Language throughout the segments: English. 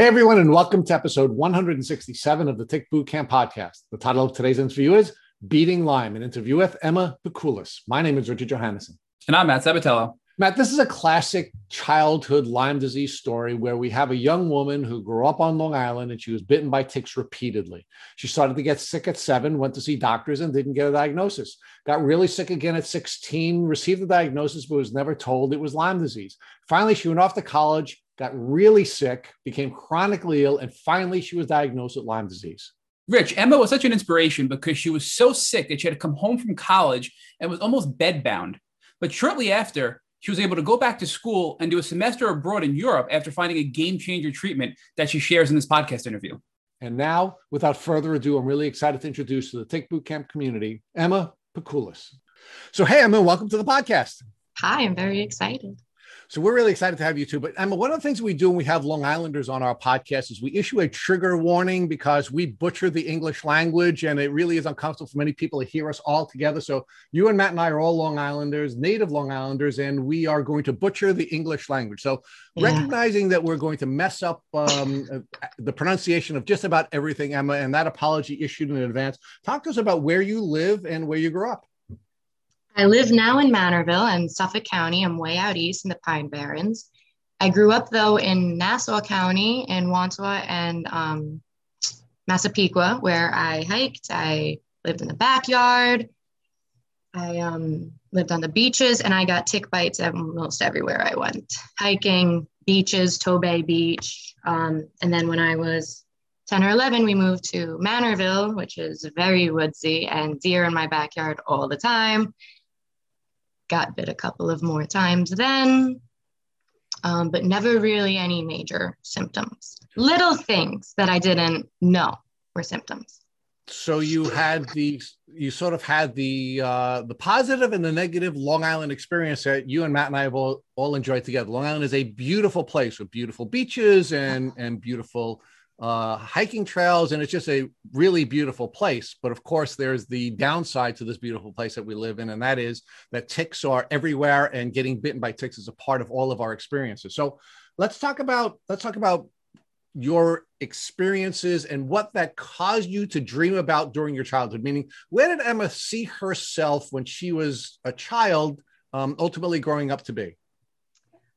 Hey, everyone, and welcome to episode 167 of the Tick Boot Camp podcast. The title of today's interview is Beating Lyme, an interview with Emma Pikulis. My name is Richard Johannesson. And I'm Matt Sabatello. Matt, this is a classic childhood Lyme disease story where we have a young woman who grew up on Long Island and she was bitten by ticks repeatedly. She started to get sick at seven, went to see doctors and didn't get a diagnosis. Got really sick again at 16, received the diagnosis, but was never told it was Lyme disease. Finally, she went off to college, got really sick, became chronically ill, and finally she was diagnosed with Lyme disease. Rich, Emma was such an inspiration because she was so sick that she had to come home from college and was almost bedbound. But shortly after, she was able to go back to school and do a semester abroad in Europe after finding a game changer treatment that she shares in this podcast interview. And now, without further ado, I'm really excited to introduce to the Tick Boot Camp community, Emma Pikulis. So, hey, Emma, welcome to the podcast. Hi, I'm very excited. So we're really excited to have you too. But Emma, one of the things we do when we have Long Islanders on our podcast is we issue a trigger warning because we butcher the English language and it really is uncomfortable for many people to hear us all together. So you and Matt and I are all Long Islanders, native Long Islanders, and we are going to butcher the English language. So yeah. recognizing that we're going to mess up um, the pronunciation of just about everything, Emma, and that apology issued in advance, talk to us about where you live and where you grew up. I live now in Manorville in Suffolk County. I'm way out east in the Pine Barrens. I grew up though in Nassau County in Wantagh and um, Massapequa, where I hiked. I lived in the backyard. I um, lived on the beaches, and I got tick bites almost everywhere I went. Hiking, beaches, Tobay Beach, um, and then when I was 10 or 11, we moved to Manorville, which is very woodsy and deer in my backyard all the time got bit a couple of more times then, um, but never really any major symptoms. Little things that I didn't know were symptoms. So you had the you sort of had the uh, the positive and the negative Long Island experience that you and Matt and I have all, all enjoyed together. Long Island is a beautiful place with beautiful beaches and and beautiful uh, hiking trails, and it's just a really beautiful place. But of course, there's the downside to this beautiful place that we live in, and that is that ticks are everywhere, and getting bitten by ticks is a part of all of our experiences. So let's talk about let's talk about your experiences and what that caused you to dream about during your childhood. Meaning, where did Emma see herself when she was a child, um, ultimately growing up to be?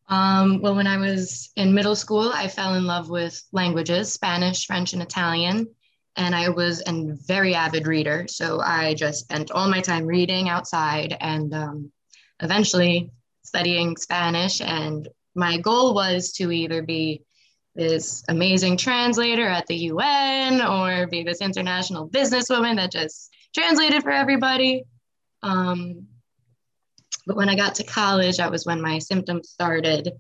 Um, well, when I was in middle school, I fell in love with languages Spanish, French, and Italian. And I was a very avid reader. So I just spent all my time reading outside and um, eventually studying Spanish. And my goal was to either be this amazing translator at the UN or be this international businesswoman that just translated for everybody. Um, but when I got to college, that was when my symptoms started,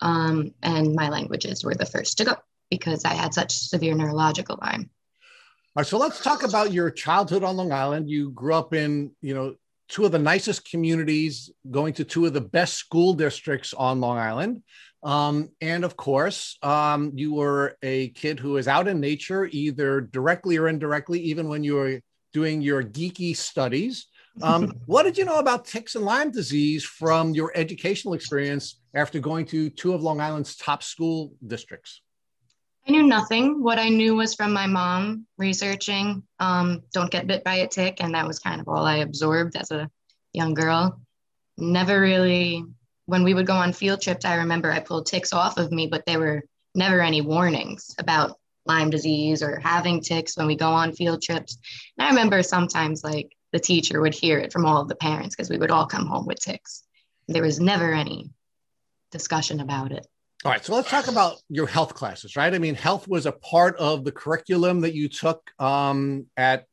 um, and my languages were the first to go because I had such severe neurological Lyme. All right, so let's talk about your childhood on Long Island. You grew up in, you know, two of the nicest communities, going to two of the best school districts on Long Island. Um, and of course, um, you were a kid who was out in nature, either directly or indirectly, even when you were doing your geeky studies. Um, what did you know about ticks and Lyme disease from your educational experience after going to two of Long Island's top school districts? I knew nothing. What I knew was from my mom researching um, don't get bit by a tick. And that was kind of all I absorbed as a young girl. Never really, when we would go on field trips, I remember I pulled ticks off of me, but there were never any warnings about Lyme disease or having ticks when we go on field trips. And I remember sometimes like the teacher would hear it from all of the parents because we would all come home with ticks. There was never any discussion about it. All right, so let's talk about your health classes, right? I mean, health was a part of the curriculum that you took um, at,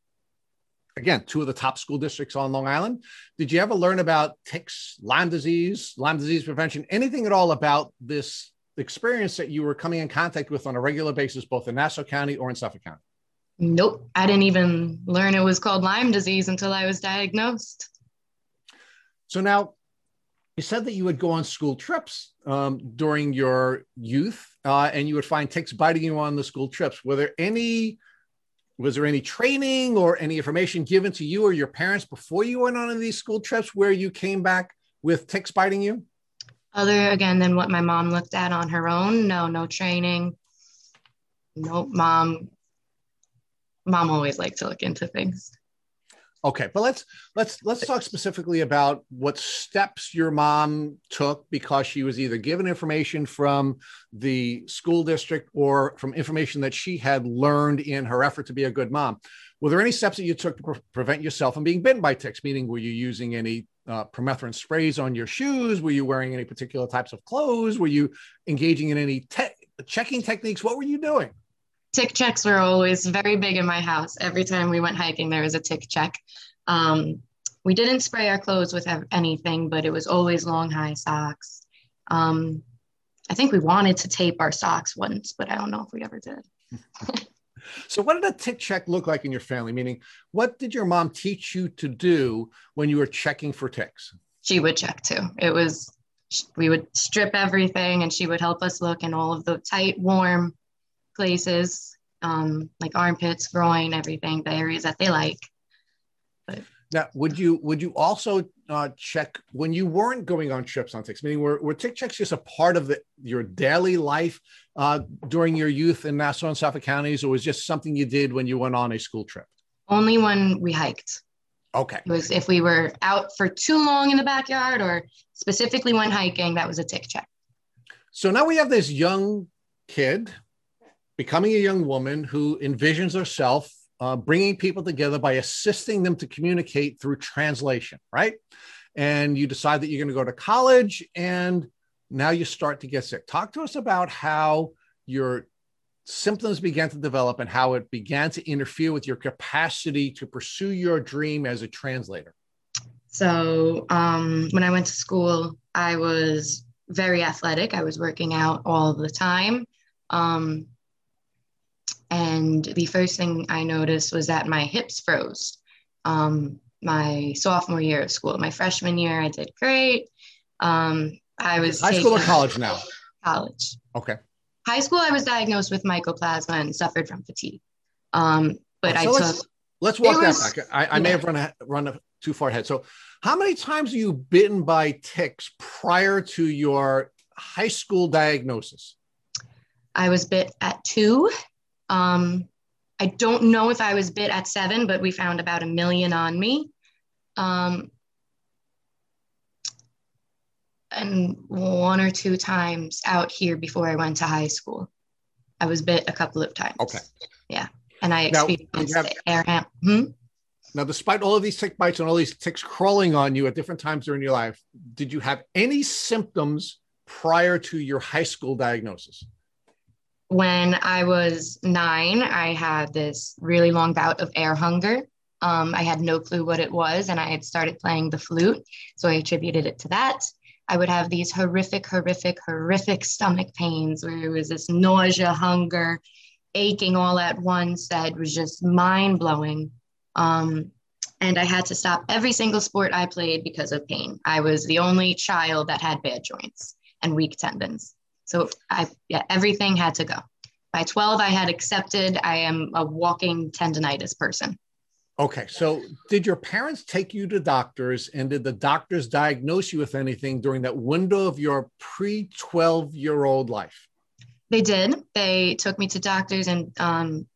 again, two of the top school districts on Long Island. Did you ever learn about ticks, Lyme disease, Lyme disease prevention, anything at all about this experience that you were coming in contact with on a regular basis, both in Nassau County or in Suffolk County? Nope. I didn't even learn it was called Lyme disease until I was diagnosed. So now you said that you would go on school trips um, during your youth uh, and you would find ticks biting you on the school trips. Were there any was there any training or any information given to you or your parents before you went on these school trips where you came back with ticks biting you? Other again than what my mom looked at on her own. No, no training. nope, mom. Mom always liked to look into things. Okay, but let's let's let's talk specifically about what steps your mom took because she was either given information from the school district or from information that she had learned in her effort to be a good mom. Were there any steps that you took to pre- prevent yourself from being bitten by ticks? Meaning, were you using any uh, permethrin sprays on your shoes? Were you wearing any particular types of clothes? Were you engaging in any te- checking techniques? What were you doing? Tick checks were always very big in my house. Every time we went hiking, there was a tick check. Um, we didn't spray our clothes with anything, but it was always long high socks. Um, I think we wanted to tape our socks once, but I don't know if we ever did. so, what did a tick check look like in your family? Meaning, what did your mom teach you to do when you were checking for ticks? She would check too. It was, we would strip everything and she would help us look in all of the tight, warm places, um, like armpits, groin, everything, the areas that they like. But now, would you would you also uh, check when you weren't going on trips on ticks? Meaning, were, were tick checks just a part of the, your daily life uh, during your youth in Nassau and Suffolk counties, or was just something you did when you went on a school trip? Only when we hiked. Okay. It was if we were out for too long in the backyard, or specifically when hiking, that was a tick check. So now we have this young kid becoming a young woman who envisions herself uh, bringing people together by assisting them to communicate through translation, right? And you decide that you're going to go to college and now you start to get sick. Talk to us about how your symptoms began to develop and how it began to interfere with your capacity to pursue your dream as a translator. So, um, when I went to school, I was very athletic. I was working out all the time. Um, and the first thing I noticed was that my hips froze. Um, my sophomore year of school, my freshman year, I did great. Um, I was high school or college now? College. Okay. High school, I was diagnosed with mycoplasma and suffered from fatigue. Um, but so I let's, took. Let's walk that was, back. I, I yeah. may have run a, run a, too far ahead. So, how many times are you bitten by ticks prior to your high school diagnosis? I was bit at two um, I don't know if I was bit at seven, but we found about a million on me. Um, and one or two times out here before I went to high school. I was bit a couple of times. Okay. Yeah. And I experienced now, have, air ham. Hmm? Now, despite all of these tick bites and all these ticks crawling on you at different times during your life, did you have any symptoms prior to your high school diagnosis? When I was nine, I had this really long bout of air hunger. Um, I had no clue what it was, and I had started playing the flute. So I attributed it to that. I would have these horrific, horrific, horrific stomach pains where it was this nausea, hunger, aching all at once that was just mind blowing. Um, and I had to stop every single sport I played because of pain. I was the only child that had bad joints and weak tendons. So I, yeah, everything had to go. By 12, I had accepted I am a walking tendonitis person. Okay. So did your parents take you to doctors and did the doctors diagnose you with anything during that window of your pre 12 year old life? They did. They took me to doctors and um,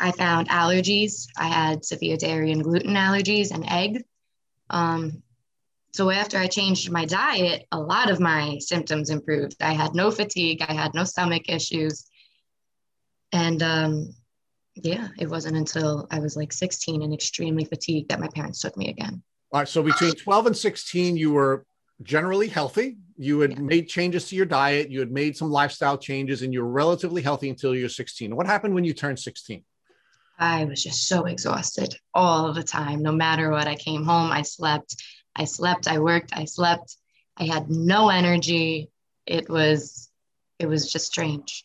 I found allergies. I had severe dairy and gluten allergies and egg. Um, so after I changed my diet, a lot of my symptoms improved. I had no fatigue, I had no stomach issues. And um, yeah, it wasn't until I was like 16 and extremely fatigued that my parents took me again. All right. So between 12 and 16, you were generally healthy. You had yeah. made changes to your diet, you had made some lifestyle changes, and you were relatively healthy until you were 16. What happened when you turned 16? I was just so exhausted all the time. No matter what, I came home, I slept I slept, I worked, I slept. I had no energy. It was it was just strange.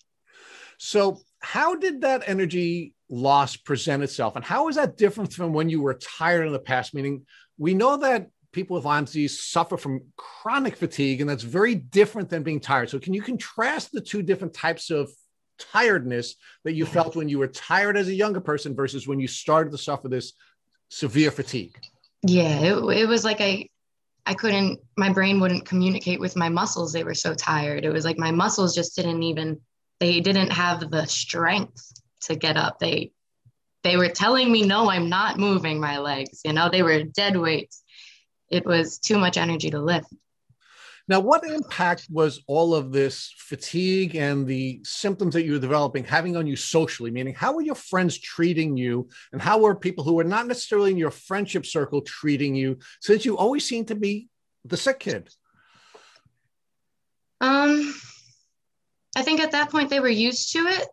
So, how did that energy loss present itself and how is that different from when you were tired in the past meaning we know that people with Lyme disease suffer from chronic fatigue and that's very different than being tired. So, can you contrast the two different types of tiredness that you felt when you were tired as a younger person versus when you started to suffer this severe fatigue? Yeah, it, it was like I I couldn't my brain wouldn't communicate with my muscles. They were so tired. It was like my muscles just didn't even they didn't have the strength to get up. They they were telling me, no, I'm not moving my legs. You know, they were dead weights. It was too much energy to lift. Now, what impact was all of this fatigue and the symptoms that you were developing having on you socially? Meaning, how were your friends treating you, and how were people who were not necessarily in your friendship circle treating you, since you always seemed to be the sick kid? Um, I think at that point they were used to it.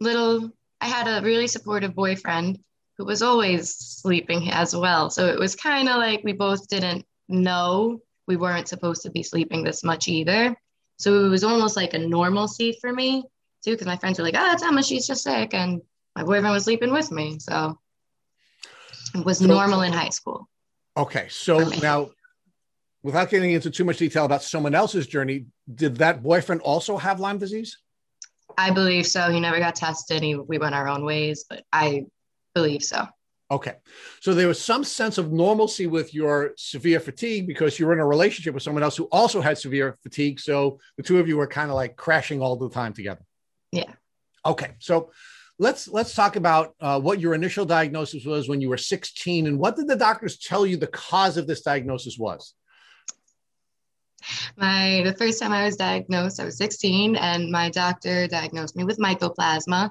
Little, I had a really supportive boyfriend who was always sleeping as well. So it was kind of like we both didn't know we weren't supposed to be sleeping this much either. So it was almost like a normalcy for me too, because my friends were like, oh, it's Emma, she's just sick. And my boyfriend was sleeping with me. So it was so, normal in high school. Okay. So now, without getting into too much detail about someone else's journey, did that boyfriend also have Lyme disease? I believe so. He never got tested. He, we went our own ways, but I believe so. Okay. So there was some sense of normalcy with your severe fatigue because you were in a relationship with someone else who also had severe fatigue. So the two of you were kind of like crashing all the time together. Yeah. Okay. So let's let's talk about uh, what your initial diagnosis was when you were 16 and what did the doctors tell you the cause of this diagnosis was? My the first time I was diagnosed, I was 16, and my doctor diagnosed me with mycoplasma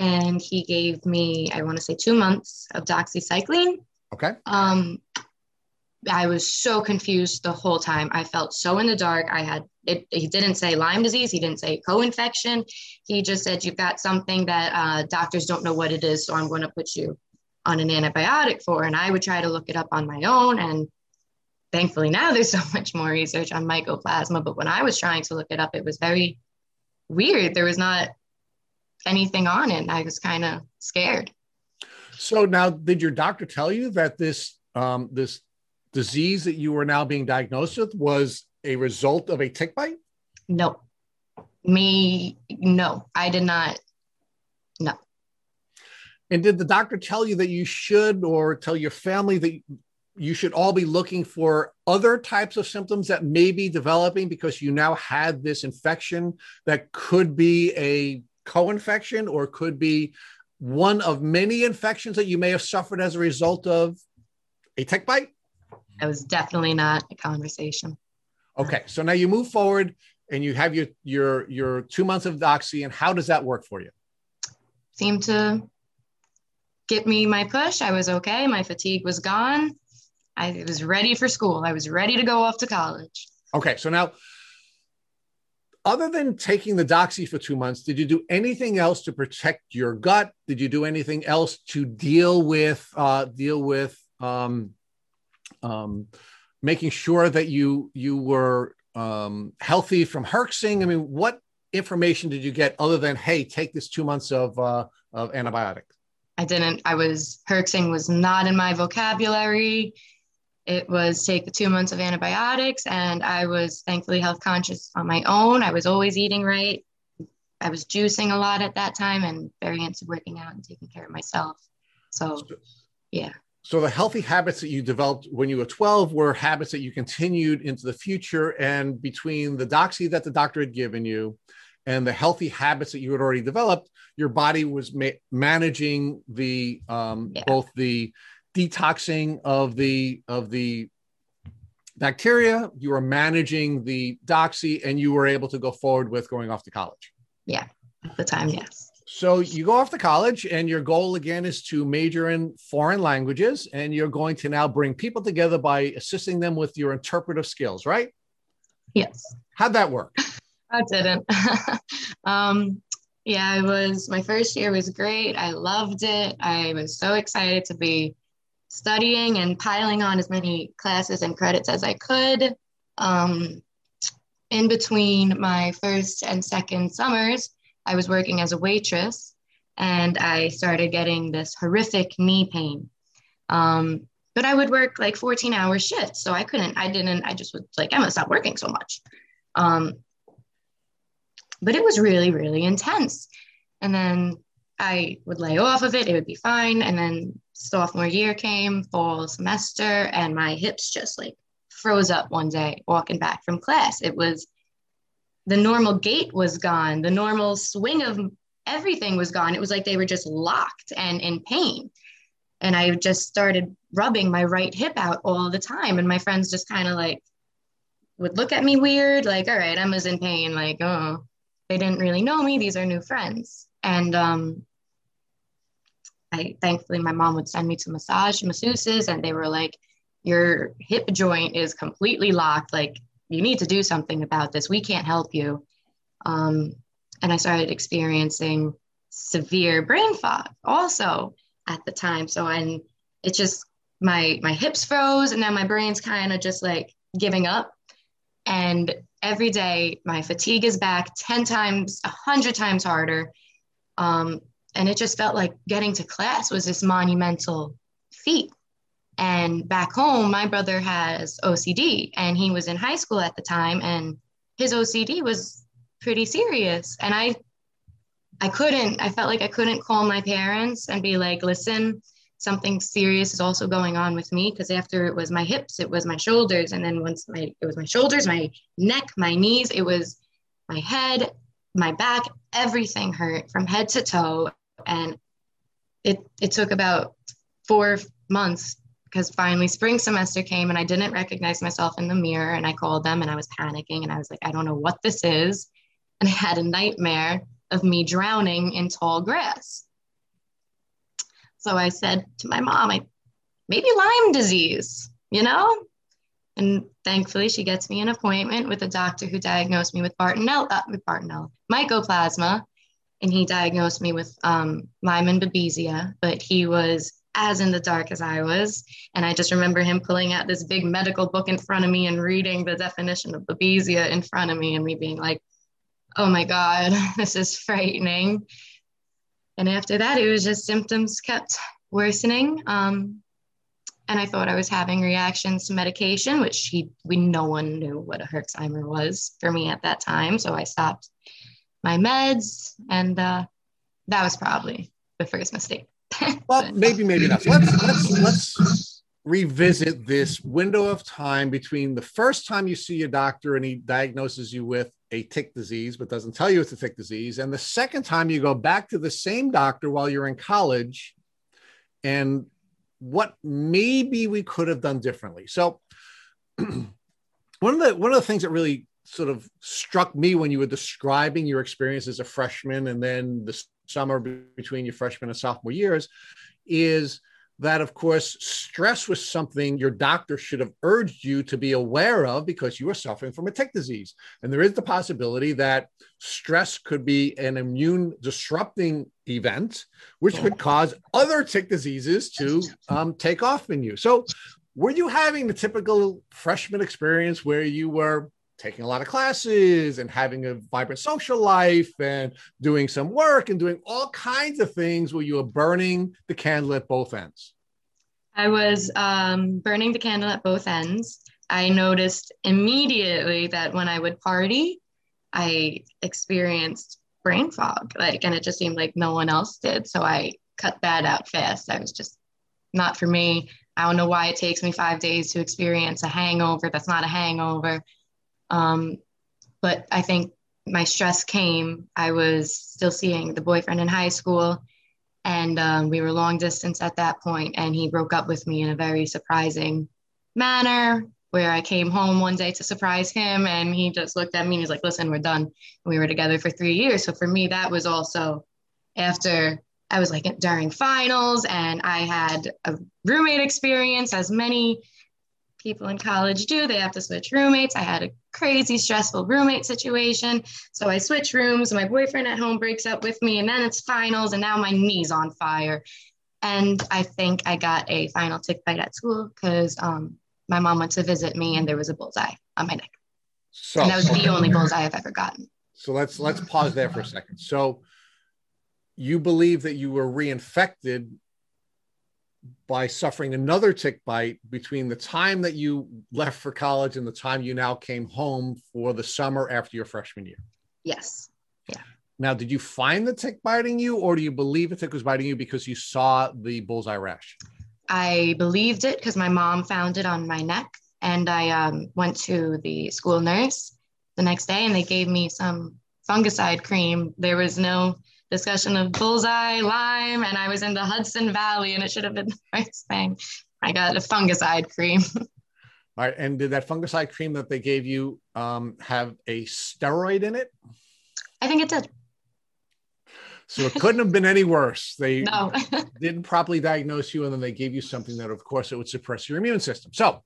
and he gave me, I want to say, two months of doxycycline. Okay. Um, I was so confused the whole time. I felt so in the dark. I had it. He didn't say Lyme disease. He didn't say co-infection. He just said you've got something that uh, doctors don't know what it is. So I'm going to put you on an antibiotic for. And I would try to look it up on my own. And thankfully now there's so much more research on mycoplasma. But when I was trying to look it up, it was very weird. There was not anything on it. I was kind of scared. So now, did your doctor tell you that this um, this disease that you were now being diagnosed with was a result of a tick bite? No, me, no, I did not. No. And did the doctor tell you that you should, or tell your family that you should all be looking for other types of symptoms that may be developing because you now had this infection that could be a co-infection or could be one of many infections that you may have suffered as a result of a tick bite? It was definitely not a conversation. Okay, so now you move forward and you have your your your two months of doxy, and how does that work for you? Seemed to get me my push. I was okay. My fatigue was gone. I was ready for school. I was ready to go off to college. Okay, so now other than taking the doxy for two months, did you do anything else to protect your gut? Did you do anything else to deal with uh, deal with um, um, making sure that you you were um, healthy from herxing? I mean, what information did you get other than hey, take this two months of uh, of antibiotic? I didn't. I was herxing was not in my vocabulary it was take the two months of antibiotics and i was thankfully health conscious on my own. I was always eating right. I was juicing a lot at that time and very into working out and taking care of myself. So yeah. so the healthy habits that you developed when you were 12 were habits that you continued into the future and between the doxy that the doctor had given you and the healthy habits that you had already developed your body was ma- managing the um, yeah. both the detoxing of the of the bacteria you were managing the doxy and you were able to go forward with going off to college. Yeah at the time yes. So you go off to college and your goal again is to major in foreign languages and you're going to now bring people together by assisting them with your interpretive skills right? Yes. How'd that work? I didn't. Um yeah it was my first year was great. I loved it. I was so excited to be studying and piling on as many classes and credits as I could. Um, in between my first and second summers, I was working as a waitress and I started getting this horrific knee pain. Um, but I would work like 14 hour shifts. So I couldn't, I didn't, I just was like, Emma, stop working so much. Um, but it was really, really intense. And then I would lay off of it, it would be fine. And then sophomore year came, fall semester, and my hips just like froze up one day walking back from class. It was the normal gait was gone. The normal swing of everything was gone. It was like they were just locked and in pain. And I just started rubbing my right hip out all the time. And my friends just kind of like would look at me weird, like, all right, Emma's in pain. Like, oh, they didn't really know me. These are new friends. And um, I thankfully my mom would send me to massage masseuses and they were like, your hip joint is completely locked. Like you need to do something about this. We can't help you. Um, and I started experiencing severe brain fog also at the time. So and it just my my hips froze and now my brain's kind of just like giving up. And every day my fatigue is back 10 times, 100 times harder. Um, and it just felt like getting to class was this monumental feat. And back home, my brother has OCD and he was in high school at the time and his OCD was pretty serious. And I I couldn't, I felt like I couldn't call my parents and be like, listen, something serious is also going on with me. Cause after it was my hips, it was my shoulders. And then once my it was my shoulders, my neck, my knees, it was my head, my back, everything hurt from head to toe. And it it took about four months because finally spring semester came and I didn't recognize myself in the mirror and I called them and I was panicking and I was like, I don't know what this is. And I had a nightmare of me drowning in tall grass. So I said to my mom, I maybe Lyme disease, you know? And thankfully, she gets me an appointment with a doctor who diagnosed me with Bartonella, uh, with Bartonella, mycoplasma, and he diagnosed me with um, Lyme and Babesia. But he was as in the dark as I was. And I just remember him pulling out this big medical book in front of me and reading the definition of babesia in front of me and me being like, oh my God, this is frightening. And after that, it was just symptoms kept worsening. Um, and I thought I was having reactions to medication, which he, we no one knew what a Herxheimer was for me at that time. So I stopped my meds, and uh, that was probably the first mistake well, maybe, maybe not. Let's let's let's revisit this window of time between the first time you see your doctor and he diagnoses you with a tick disease, but doesn't tell you it's a tick disease, and the second time you go back to the same doctor while you're in college, and what maybe we could have done differently. So one of the one of the things that really sort of struck me when you were describing your experience as a freshman and then the summer between your freshman and sophomore years is that of course stress was something your doctor should have urged you to be aware of because you were suffering from a tick disease. And there is the possibility that stress could be an immune disrupting event which could cause other tick diseases to um, take off in you. So were you having the typical freshman experience where you were taking a lot of classes and having a vibrant social life and doing some work and doing all kinds of things where you were burning the candle at both ends? I was um, burning the candle at both ends. I noticed immediately that when I would party, I experienced brain fog, like, and it just seemed like no one else did. So I cut that out fast. I was just not for me. I don't know why it takes me five days to experience a hangover that's not a hangover. Um, but I think my stress came. I was still seeing the boyfriend in high school, and um, we were long distance at that point, and he broke up with me in a very surprising manner. Where I came home one day to surprise him, and he just looked at me and he's like, "Listen, we're done." And we were together for three years. So for me, that was also after I was like during finals, and I had a roommate experience, as many people in college do. They have to switch roommates. I had a crazy stressful roommate situation. So I switch rooms. My boyfriend at home breaks up with me, and then it's finals, and now my knee's on fire. And I think I got a final tick bite at school because um, my mom went to visit me, and there was a bullseye on my neck. So and that was the only bullseye I've ever gotten. So let's let's pause there for a second. So you believe that you were reinfected by suffering another tick bite between the time that you left for college and the time you now came home for the summer after your freshman year. Yes. Yeah. Now, did you find the tick biting you, or do you believe the tick was biting you because you saw the bullseye rash? I believed it because my mom found it on my neck, and I um, went to the school nurse. the next day and they gave me some fungicide cream. There was no discussion of bullseye, Lyme, and I was in the Hudson Valley and it should have been the first thing. I got a fungicide cream. All right. And did that fungicide cream that they gave you um, have a steroid in it? I think it did. So it couldn't have been any worse. They No. didn't properly diagnose you, and then they gave you something that, of course, it would suppress your immune system. So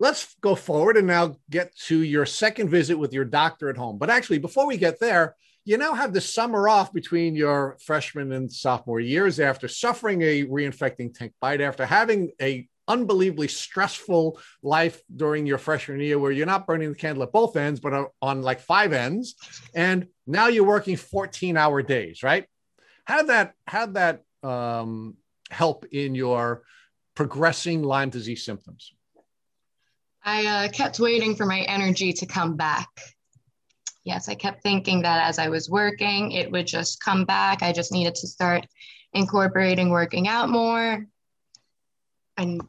let's go forward and now get to your second visit with your doctor at home. But actually, before we get there, you now have the summer off between your freshman and sophomore years after suffering a reinfecting tick bite, after having a unbelievably stressful life during your freshman year where you're not burning the candle at both ends, but on, like five ends. And now you're working 14 hour days, right? How'd that, how'd that um, help in your progressing Lyme disease symptoms? I uh, kept waiting for my energy to come back. Yes, I kept thinking that as I was working, it would just come back. I just needed to start incorporating working out more. And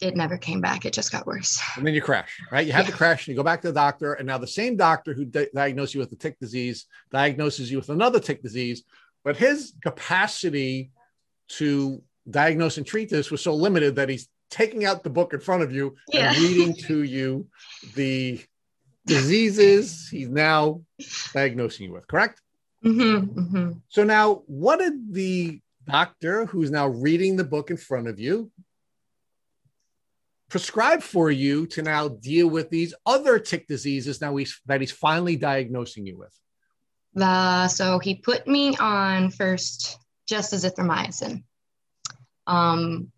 it never came back. It just got worse. And then you crash, right? You have Yeah. the crash and you go back to the doctor. And now the same doctor who di- diagnosed you with the tick disease diagnoses you with another tick disease, but his capacity to diagnose and treat this was so limited that he's taking out the book in front of you Yeah. and reading to you the diseases he's now diagnosing you with, correct? hmm hmm So now, what did the doctor who's now reading the book in front of you prescribe for you to now deal with these other tick diseases now he's, that he's finally diagnosing you with? The, so he put me on first just azithromycin, um,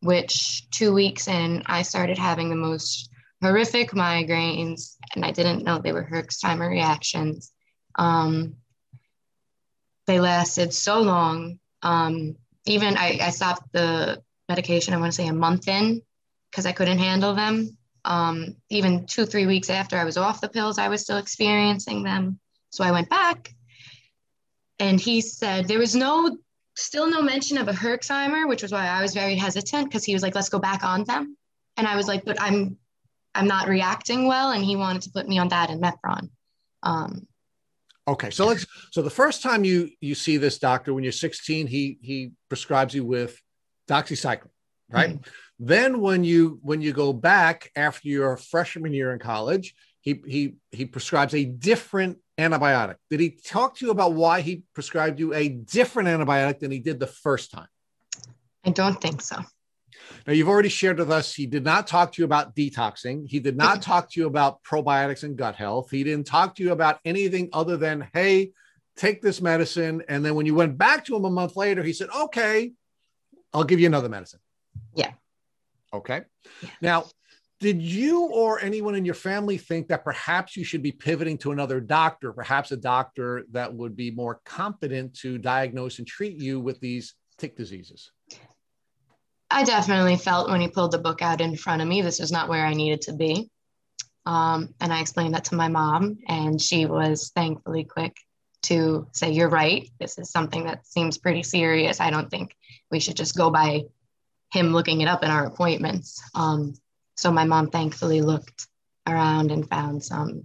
which two weeks in, I started having the most horrific migraines, and I didn't know they were Herxheimer reactions. Um, they lasted so long. Um, even I, I stopped the medication, I want to say a month in, because I couldn't handle them. Um, even two, three weeks after I was off the pills, I was still experiencing them. So I went back and he said there was no, still no mention of a Herxheimer, which was why I was very hesitant because he was like, let's go back on them. And I was like, but I'm, I'm not reacting well. And he wanted to put me on that and Mepron. Um, Okay, so let's. So the first time you you see this doctor when you're 16, he he prescribes you with doxycycline, right? Then when you when you go back after your freshman year in college, he he he prescribes a different antibiotic. Did he talk to you about why he prescribed you a different antibiotic than he did the first time? I don't think so. Now, you've already shared with us, he did not talk to you about detoxing. He did not talk to you about probiotics and gut health. He didn't talk to you about anything other than, hey, take this medicine. And then when you went back to him a month later, he said, okay, I'll give you another medicine. Yeah. Okay. Yeah. Now, did you or anyone in your family think that perhaps you should be pivoting to another doctor, perhaps a doctor that would be more competent to diagnose and treat you with these tick diseases? I definitely felt when he pulled the book out in front of me, this was not where I needed to be. Um, and I explained that to my mom, and she was thankfully quick to say, You're right. This is something that seems pretty serious. I don't think we should just go by him looking it up in our appointments. Um, so my mom thankfully looked around and found some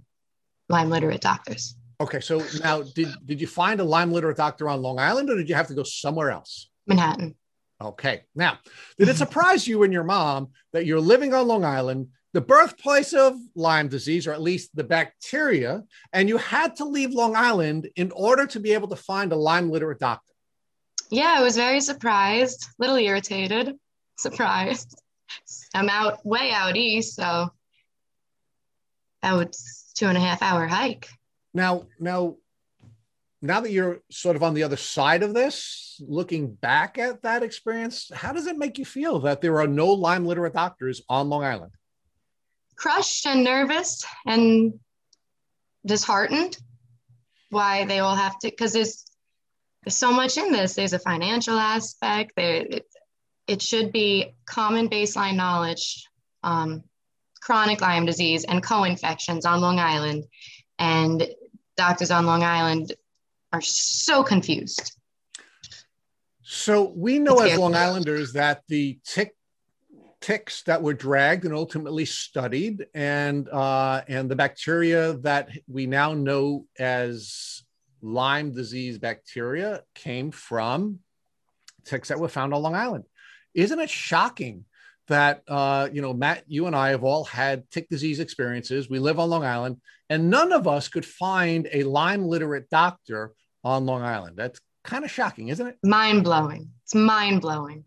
Lyme literate doctors. Okay, so now did did you find a Lyme literate doctor on Long Island, or did you have to go somewhere else? Manhattan. Okay, now did it surprise you and your mom that you're living on Long Island, the birthplace of Lyme disease, or at least the bacteria, and you had to leave Long Island in order to be able to find a Lyme literate doctor? Yeah, I was very surprised, a little irritated, surprised. I'm out way out east, so that was two and a half hour hike. Now, now, now that you're sort of on the other side of this, looking back at that experience, how does it make you feel that there are no Lyme literate doctors on Long Island? Crushed and nervous and disheartened. Why they all have to, because there's there's so much in this. There's a financial aspect. There, it, it should be common baseline knowledge, um, chronic Lyme disease and co-infections on Long Island, and doctors on Long Island are so confused. So we know It's as Long. Islanders that the tick ticks that were dragged and ultimately studied, and uh, and the bacteria that we now know as Lyme disease bacteria came from ticks that were found on Long Island. Isn't it shocking that uh, you know, Matt, you and I have all had tick disease experiences. We live on Long Island, and none of us could find a Lyme literate doctor on Long Island. That's kind of shocking, isn't it? Mind blowing. It's mind blowing.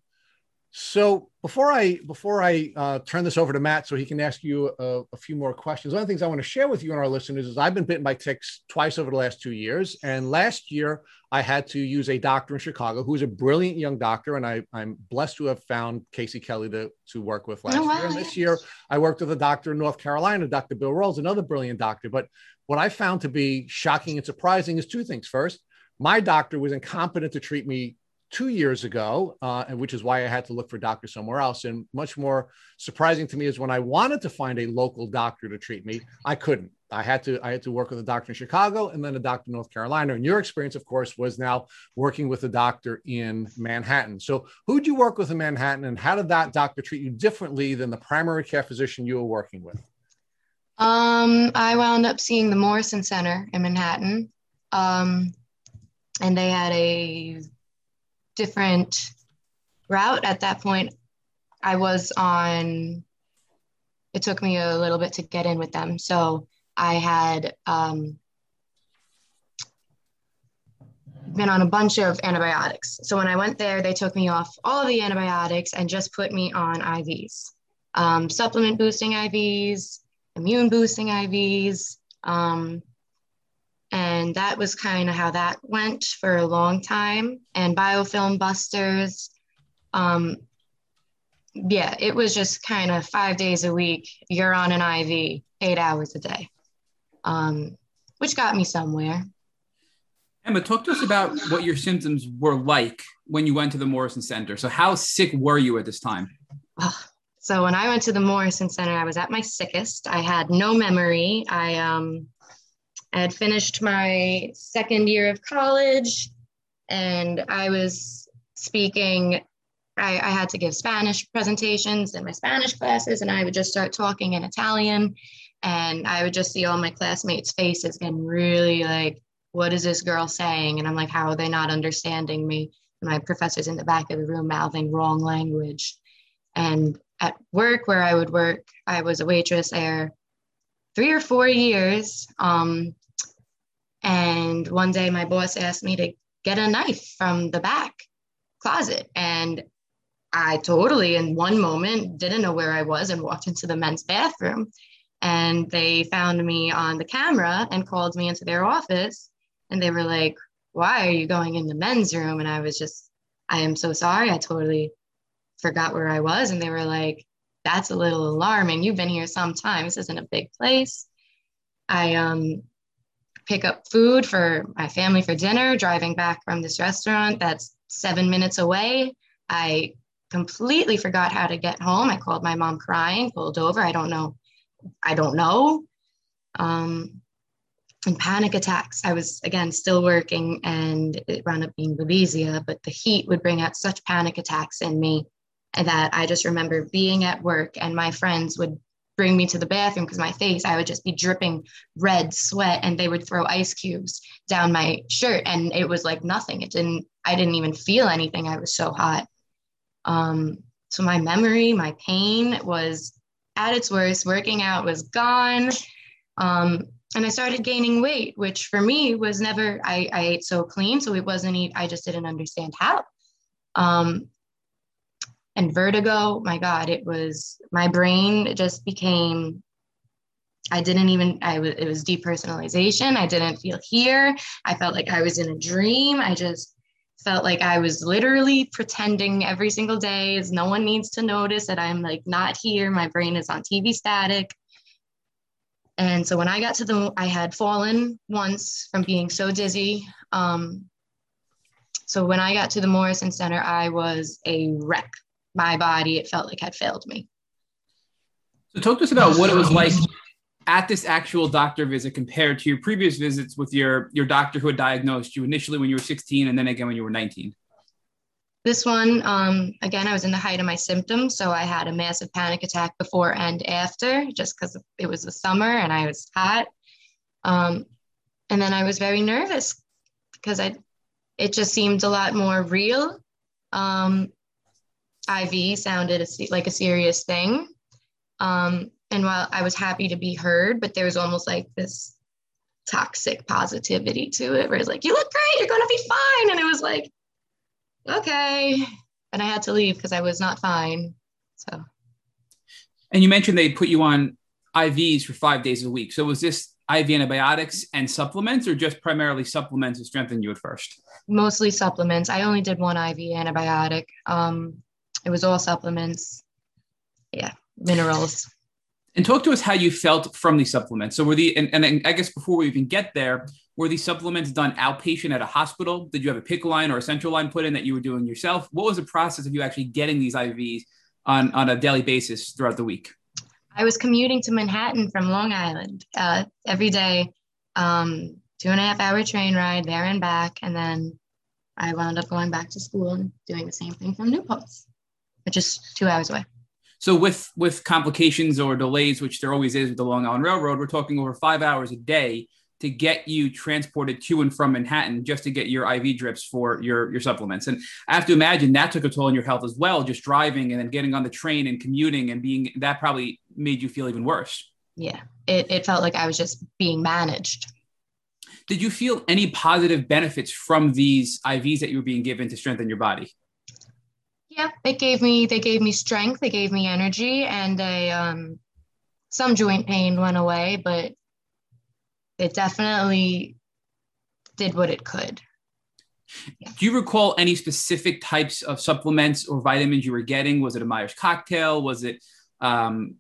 So before I before I uh, turn this over to Matt, so he can ask you a, a, few more questions. One of the things I want to share with you and our listeners is I've been bitten by ticks twice over the last two years, and last year I had to use a doctor in Chicago who is a brilliant young doctor, and I, I'm blessed to have found Casey Kelly to to work with last oh, wow. year. And this year I worked with a doctor in North Carolina, Dr. Bill Rawls, another brilliant doctor. But what I found to be shocking and surprising is two things. First, my doctor was incompetent to treat me two years ago, uh, and which is why I had to look for a doctor somewhere else. And much more surprising to me is when I wanted to find a local doctor to treat me, I couldn't. I had to I had to work with a doctor in Chicago and then a doctor in North Carolina. And your experience, of course, was now working with a doctor in Manhattan. So who'd you work with in Manhattan, and how did that doctor treat you differently than the primary care physician you were working with? Um, I wound up seeing the Morrison Center in Manhattan. Um, and they had a different route at that point. I was on, it took me a little bit to get in with them. So I had um, been on a bunch of antibiotics. So when I went there, they took me off all of the antibiotics and just put me on IVs, um, supplement boosting IVs, immune boosting IVs. Um, and that was kind of how that went for a long time. And biofilm busters, um, yeah, it was just kind of five days a week. You're on an IV, eight hours a day, um, which got me somewhere. Emma, talk to us about what your symptoms were like when you went to the Morrison Center. So, how sick were you at this time? So, when I went to the Morrison Center, I was at my sickest. I had no memory. I um, I had finished my second year of college and I was speaking. I, I, had to give Spanish presentations in my Spanish classes, and I would just start talking in Italian. And I would just see all my classmates' faces getting really like, what is this girl saying? And I'm like, how are they not understanding me? And my professor's in the back of the room mouthing wrong language. And at work, where I would work, I was a waitress there three or four years. Um, and one day my boss asked me to get a knife from the back closet. And I totally, in one moment, didn't know where I was and walked into the men's bathroom. And they found me on the camera and called me into their office. And they were like, Why are you going in the men's room? And I was just, I am so sorry. I totally forgot where I was. And they were like, That's a little alarming. You've been here some time. This isn't a big place. I um pick up food for my family for dinner, driving back from this restaurant that's seven minutes away. I completely forgot how to get home. I called my mom crying, pulled over. I don't know. I don't know. Um, and panic attacks. I was again still working and it wound up being Babesia, but the heat would bring out such panic attacks in me that I just remember being at work and my friends would bring me to the bathroom because my face, I would just be dripping red sweat and they would throw ice cubes down my shirt and it was like nothing. It didn't, I didn't even feel anything. I was so hot. Um, so my memory, my pain was at its worst. Working out was gone. Um, and I started gaining weight, which for me was never, I, I ate so clean. So it wasn't, I just didn't understand how. Um, and vertigo my god it was my brain just became i didn't even i was it was depersonalization. I didn't feel here. I felt like i was in a dream. I just felt like i was literally pretending every single day as no one needs to notice that i'm like not here. My brain is on tv static. And so when i got to the i had fallen once from being so dizzy. Um, so when i got to the morrison center i was a wreck my body, it felt like had failed me. So, talk to us about what it was like at this actual doctor visit compared to your previous visits with your your doctor who had diagnosed you initially when you were 16 and then again when you were 19. This one, um, again, I was in the height of my symptoms. So I had a massive panic attack before and after, just because it was the summer and I was hot. Um, and then I was very nervous because I, it just seemed a lot more real. Um, IV sounded a, like a serious thing. Um, and while I was happy to be heard, but there was almost like this toxic positivity to it where it's like, you look great, you're going to be fine. And it was like, okay. And I had to leave because I was not fine. So. And you mentioned they put you on IVs for five days a week. So was this IV antibiotics and supplements, or just primarily supplements to strengthen you at first? Mostly supplements. I only did one IV antibiotic. Um, it was all supplements. Yeah, minerals. And talk to us how you felt from these supplements. So were the and, and I guess before we even get there, were these supplements done outpatient at a hospital? Did you have a PICC line or a central line put in that you were doing yourself? What was the process of you actually getting these IVs on, on a daily basis throughout the week? I was commuting to Manhattan from Long Island uh, every day, um, two and a half hour train ride there and back. And then I wound up going back to school and doing the same thing from New Paltz, is two hours away. So with with complications or delays, which there always is with the Long Island Railroad, we're talking over five hours a day to get you transported to and from Manhattan just to get your IV drips for your, your supplements. And I have to imagine that took a toll on your health as well, just driving and then getting on the train and commuting and being that probably made you feel even worse. Yeah, it, it felt like I was just being managed. Did you feel any positive benefits from these IVs that you were being given to strengthen your body? Yeah, it gave me they gave me strength, they gave me energy, and a um, some joint pain went away, but it definitely did what it could. Yeah. Do you recall any specific types of supplements or vitamins you were getting? Was it a Myers cocktail? Was it um,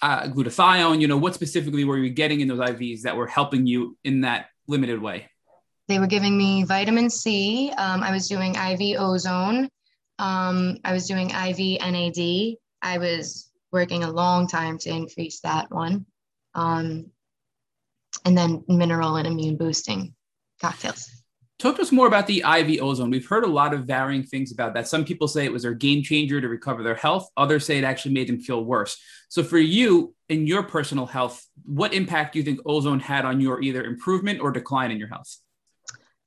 uh, glutathione? You know, what specifically were you getting in those IVs that were helping you in that limited way? They were giving me vitamin C. Um, I was doing IV ozone. Um, I was doing IV NAD. I was working a long time to increase that one. Um, and then mineral and immune boosting cocktails. Talk to us more about the IV ozone. We've heard a lot of varying things about that. Some people say it was their game changer to recover their health. Others say it actually made them feel worse. So, for you in your personal health, what impact do you think ozone had on your either improvement or decline in your health?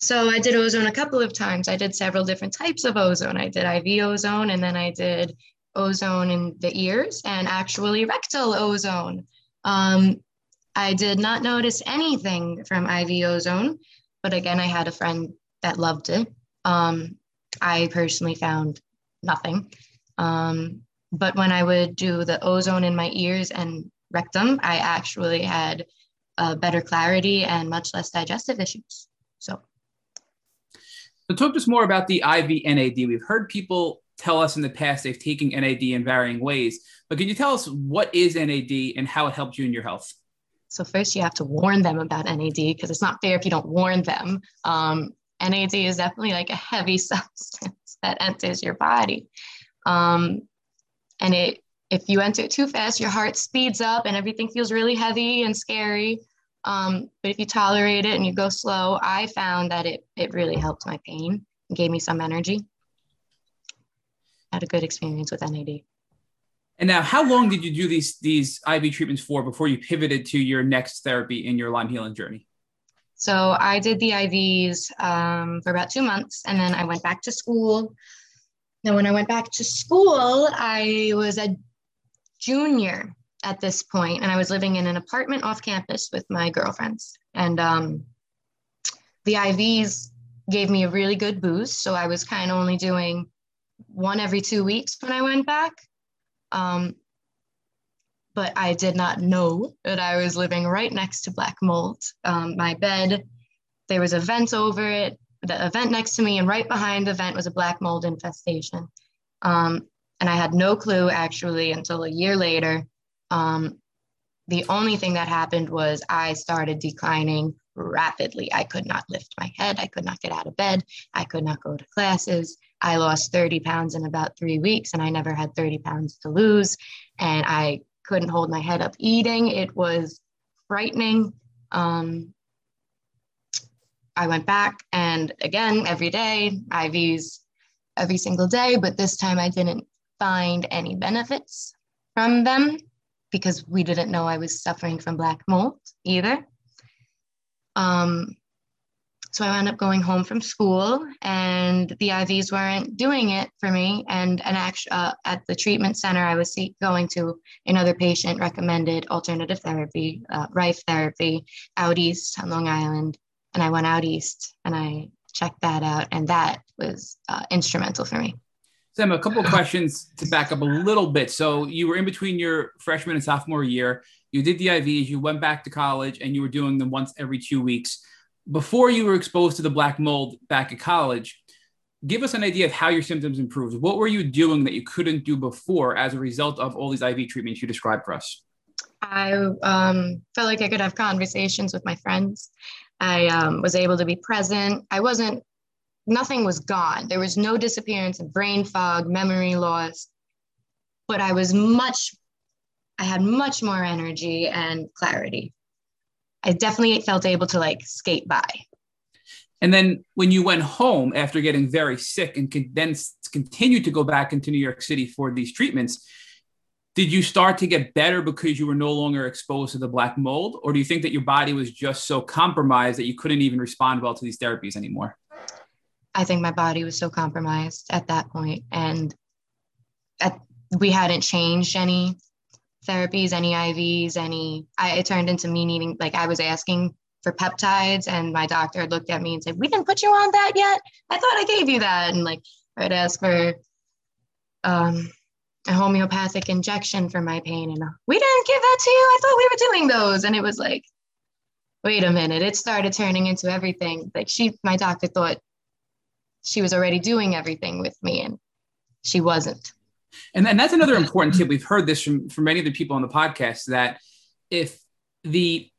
So, I did ozone a couple of times. I did several different types of ozone. I did IV ozone, and then I did ozone in the ears and actually rectal ozone. Um, I did not notice anything from IV ozone, but again, I had a friend that loved it. Um, I personally found nothing. Um, but when I would do the ozone in my ears and rectum, I actually had uh, better clarity and much less digestive issues. So. So talk to us more about the IV NAD. We've heard people tell us in the past they've taken NAD in varying ways, but can you tell us what is NAD and how it helped you in your health? So first you have to warn them about NAD because it's not fair if you don't warn them. Um, NAD is definitely like a heavy substance that enters your body. Um, and it, if you enter it too fast, your heart speeds up and everything feels really heavy and scary. Um, but if you tolerate it and you go slow, I found that it, it really helped my pain and gave me some energy. I had a good experience with NAD. And now, how long did you do these these IV treatments for before you pivoted to your next therapy in your Lyme healing journey? So I did the IVs um, for about two months, and then I went back to school. Now, when I went back to school, I was a junior at this point, and I was living in an apartment off campus with my girlfriends. And um, the IVs gave me a really good boost. So I was kind of only doing one every two weeks when I went back. Um, but I did not know that I was living right next to black mold. Um, my bed, there was a vent over it, the vent next to me, and right behind the vent was a black mold infestation. Um, and I had no clue actually until a year later. Um, the only thing that happened was I started declining rapidly. I could not lift my head. I could not get out of bed. I could not go to classes. I lost 30 pounds in about three weeks, and I never had 30 pounds to lose. And I couldn't hold my head up eating. It was frightening. Um, I went back, and again, every day, IVs every single day, but this time I didn't find any benefits from them because we didn't know I was suffering from black mold either. Um, so I wound up going home from school, and the IVs weren't doing it for me. And an act, uh, at the treatment center I was going to, another patient recommended alternative therapy, uh, Rife therapy, out east on Long Island. And I went out east and I checked that out, and that was uh, instrumental for me. Sam, a couple of questions to back up a little bit. So you were in between your freshman and sophomore year. You did the IVs. You went back to college, and you were doing them once every two weeks before you were exposed to the black mold back at college, give us an idea of how your symptoms improved. What were you doing that you couldn't do before as a result of all these IV treatments you described for us? I um, felt like I could have conversations with my friends. I um, was able to be present. I wasn't, nothing was gone. There was no disappearance of brain fog, memory loss, but I was much, I had much more energy and clarity. I definitely felt able to like skate by. And then when you went home after getting very sick and could then continued to go back into New York City for these treatments, did you start to get better because you were no longer exposed to the black mold? Or do you think that your body was just so compromised that you couldn't even respond well to these therapies anymore? I think my body was so compromised at that point, and at, we hadn't changed any therapies, any IVs, any, I, it turned into me needing, like I was asking for peptides and my doctor looked at me and said, we didn't put you on that yet. I thought I gave you that. And like, I'd ask for um, a homeopathic injection for my pain. And we didn't give that to you. I thought we were doing those. And it was like, wait a minute. It started turning into everything. Like she, my doctor thought she was already doing everything with me and she wasn't. And, and that's another important tip. We've heard this from, from many of the people on the podcast that if the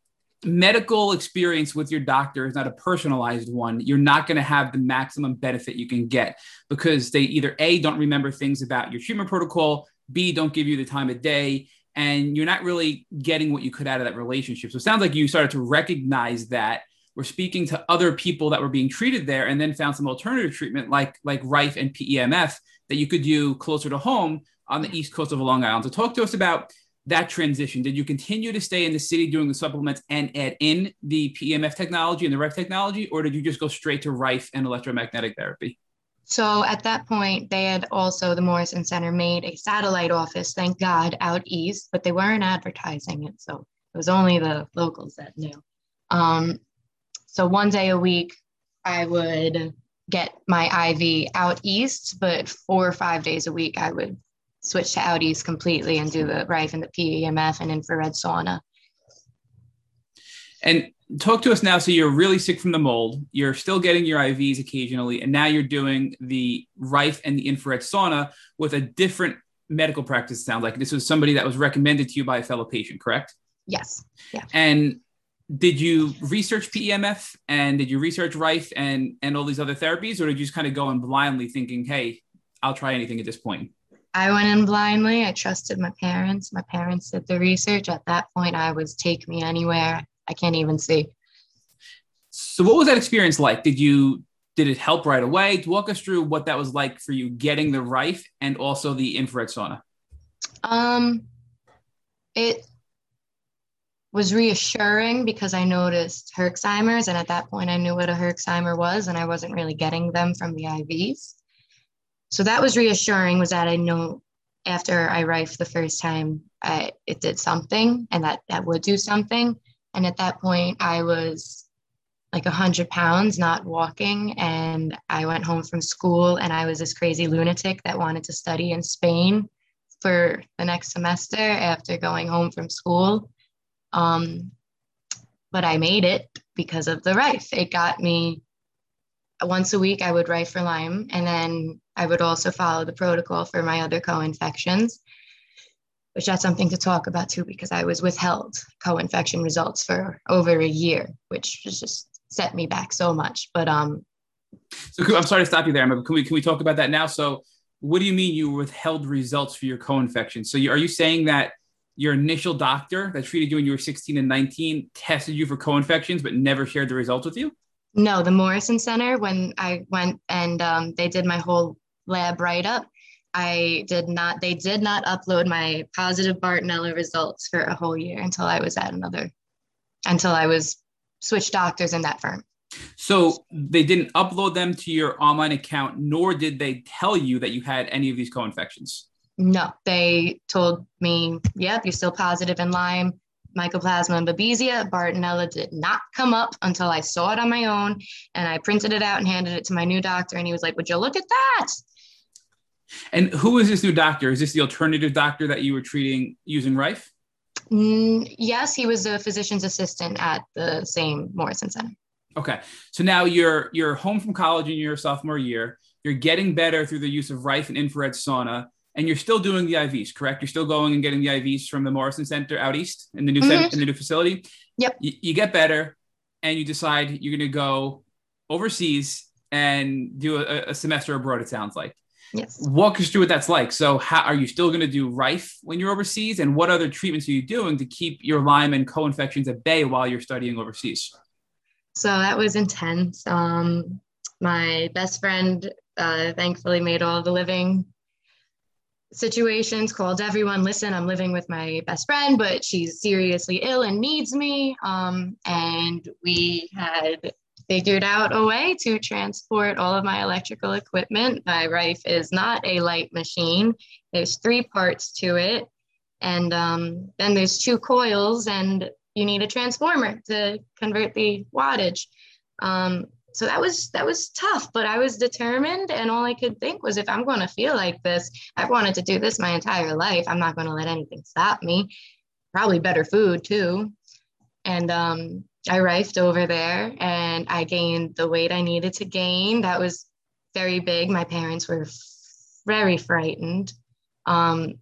medical experience with your doctor is not a personalized one, you're not going to have the maximum benefit you can get because they either A, don't remember things about your treatment protocol, B, don't give you the time of day, and you're not really getting what you could out of that relationship. So it sounds like you started to recognize that. We're speaking to other people that were being treated there and then found some alternative treatment like like Rife and PEMF that you could do closer to home on the east coast of Long Island. So talk to us about that transition. Did you continue to stay in the city doing the supplements and add in the PEMF technology and the REF technology, or did you just go straight to Rife and electromagnetic therapy? So at that point, they had also, the Morrison Center made a satellite office, thank God, out east, but they weren't advertising it. So it was only the locals that knew. Um, so one day a week, I would get my IV out east, but four or five days a week, I would switch to out east completely and do the Rife and the PEMF and infrared sauna. And talk to us now. So you're really sick from the mold. You're still getting your IVs occasionally, and now you're doing the Rife and the infrared sauna with a different medical practice. Sounds like this was somebody that was recommended to you by a fellow patient, correct? Yes. Yeah. And did you research PEMF and did you research Rife and and all these other therapies, or did you just kind of go in blindly thinking, "Hey, I'll try anything at this point"? I went in blindly. I trusted my parents. My parents did the research. At that point, I was take me anywhere. I can't even see. So, what was that experience like? Did you did it help right away? Walk us through what that was like for you getting the Rife and also the infrared sauna. Um, it was reassuring because I noticed Herxheimer's, and at that point, I knew what a Herxheimer was, and I wasn't really getting them from the IVs. So that was reassuring. Was that I know after I rife the first time, I, it did something, and that that would do something. And at that point, I was like a hundred pounds, not walking, and I went home from school, and I was this crazy lunatic that wanted to study in Spain for the next semester after going home from school um, but I made it because of the rife. It got me once a week, I would rife for Lyme, and then I would also follow the protocol for my other co infections, which that's something to talk about too, because I was withheld co infection results for over a year, which just set me back so much. But, um, so I'm sorry to stop you there, but can we, can we talk about that now? So, what do you mean you withheld results for your co infection? So, you, are you saying that your initial doctor that treated you when you were 16 and 19 tested you for co-infections but never shared the results with you no the morrison center when i went and um, they did my whole lab write up, I did not, they did not upload my positive Bartonella results for a whole year until I was at another, until I was switched doctors in that firm. So they didn't upload them to your online account, nor did they tell you that you had any of these co-infections. No, they told me, yep, you're still positive in Lyme, Mycoplasma and Babesia. Bartonella did not come up until I saw it on my own. And I printed it out and handed it to my new doctor. And he was like, Would you look at that? And who is this new doctor? Is this the alternative doctor that you were treating using Rife? Mm, yes, he was a physician's assistant at the same Morrison Center. Okay. So now you're you're home from college in your sophomore year. You're getting better through the use of Rife and infrared sauna, and you're still doing the IVs, correct? You're still going and getting the IVs from the Morrison Center out east in the new mm-hmm. in the new facility. Yep. You, you get better, and you decide you're going to go overseas and do a, a semester abroad. It sounds like. Yes. Walk us through what that's like. So, how are you still going to do Rife when you're overseas, and what other treatments are you doing to keep your Lyme and co-infections at bay while you're studying overseas? So that was intense. Um, my best friend uh, thankfully made all the living situations, called everyone, listen, I'm living with my best friend, but she's seriously ill and needs me. Um, and we had figured out a way to transport all of my electrical equipment. My Rife is not a light machine. There's three parts to it. And um, then there's two coils and you need a transformer to convert the wattage. Um, so that was that was tough, but I was determined, and all I could think was, if I'm going to feel like this, I've wanted to do this my entire life. I'm not going to let anything stop me. Probably better food too, and um, I rifed over there, and I gained the weight I needed to gain. That was very big. My parents were very frightened. Um,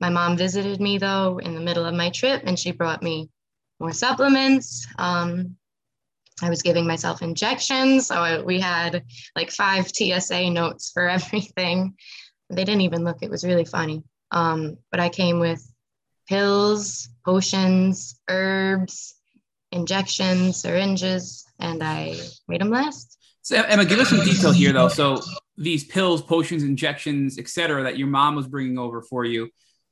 my mom visited me though in the middle of my trip, and she brought me more supplements. Um, I was giving myself injections. So we had like five TSA notes for everything. They didn't even look, it was really funny. Um, but I came with pills, potions, herbs, injections, syringes, and I made them last. So Emma, give us some detail here though. So these pills, potions, injections, etc., that your mom was bringing over for you,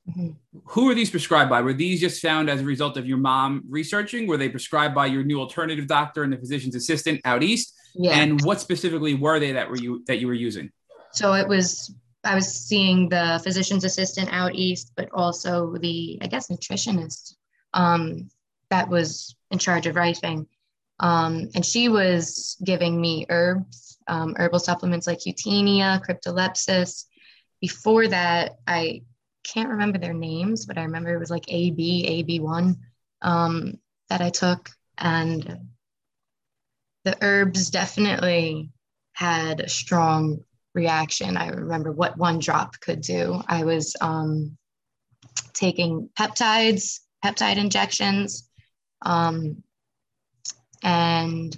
Mm-hmm. Who are these prescribed by? Were these just found as a result of your mom researching? Were they prescribed by your new alternative doctor and the physician's assistant out east? Yeah. And what specifically were they that were you that you were using? So it was I was seeing the physician's assistant out east, but also the I guess nutritionist um, that was in charge of writing. Um, and she was giving me herbs, um, herbal supplements like Cutinea, Cryptolepis. Before that, I can't remember their names, but I remember it was like AB, AB1 um, that I took. And the herbs definitely had a strong reaction. I remember what one drop could do. I was um, taking peptides, peptide injections, um, and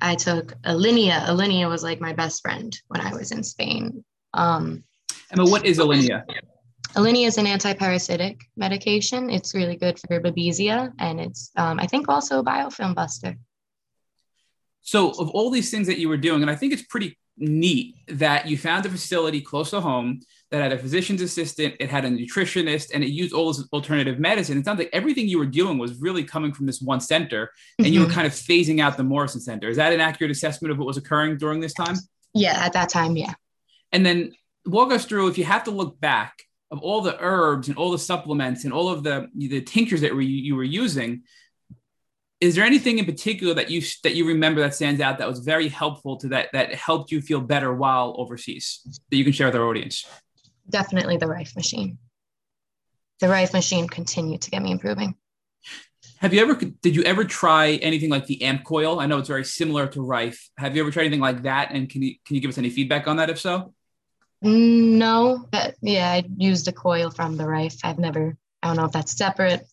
I took Alinia. Alinia was like my best friend when I was in Spain. Um, Emma, what is Alinia? Alinia is an anti-parasitic medication. It's really good for babesia, and it's um, I think also a biofilm buster. So, of all these things that you were doing, and I think it's pretty neat that you found a facility close to home that had a physician's assistant, it had a nutritionist, and it used all this alternative medicine. It sounds like everything you were doing was really coming from this one center, and mm-hmm. you were mm-hmm. kind of phasing out the Morrison Center. Is that an accurate assessment of what was occurring during this time? Yeah, at that time, yeah. And then walk us through if you have to look back of all the herbs and all the supplements and all of the the tinctures that you were using is there anything in particular that you that you remember that stands out that was very helpful to that that helped you feel better while overseas that you can share with our audience? Definitely the rife machine. The rife machine continued to get me improving. Have you ever did you ever try anything like the amp coil? I know it's very similar to rife have you ever tried anything like that? And can you can you give us any feedback on that? If so no, but yeah, I used a coil from the Rife. I've never, I don't know if that's separate.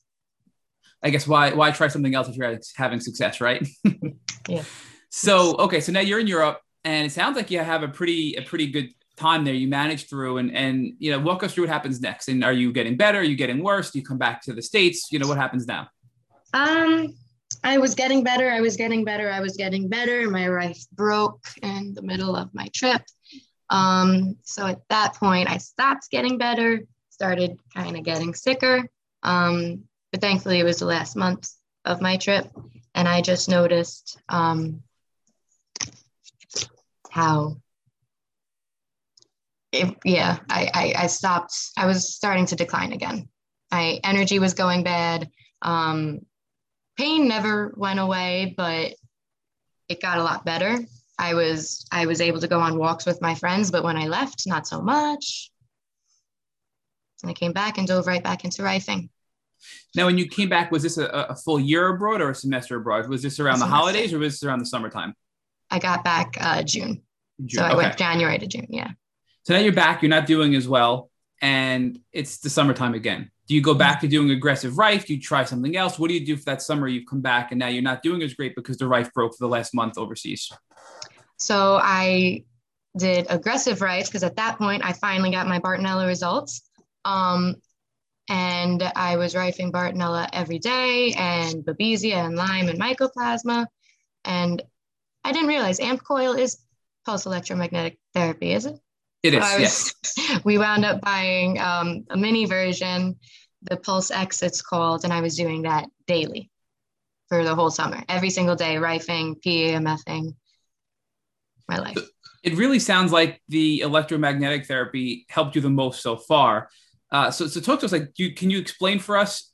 I guess why why try something else if you're having success, right? yeah. So okay, so now you're in Europe, and it sounds like you have a pretty a pretty good time there. You managed through, and and you know, walk us through what happens next. And are you getting better? Are you getting worse? Do you come back to the states? You know, what happens now? Um, I was getting better. I was getting better. I was getting better. My Rife broke in the middle of my trip. Um, so at that point, I stopped getting better, started kind of getting sicker. Um, but thankfully, it was the last month of my trip, and I just noticed um, how it, yeah, I, I, I, stopped. I was starting to decline again. My energy was going bad. Um, pain never went away, but it got a lot better. I was I was able to go on walks with my friends, but when I left, not so much. And I came back and dove right back into rifing. Now, when you came back, was this a, a full year abroad or a semester abroad? Was this around the holidays or was this around the summertime? I got back uh, June. June. So I okay. went January to June. Yeah. So now you're back. You're not doing as well, and it's the summertime again. Do you go back to doing aggressive rife? Do you try something else? What do you do for that summer? You've come back and now you're not doing as great because the rife broke for the last month overseas. So I did aggressive rife because at that point I finally got my Bartonella results. Um, and I was rifing Bartonella every day and Babesia and Lyme and Mycoplasma. And I didn't realize AMP coil is pulse electromagnetic therapy, is it? It is. So was, yes. We wound up buying um, a mini version, the Pulse X, it's called, and I was doing that daily for the whole summer, every single day, rifing, PEMFing, my life. It really sounds like the electromagnetic therapy helped you the most so far. Uh, so, so talk to us. Like, you, can you explain for us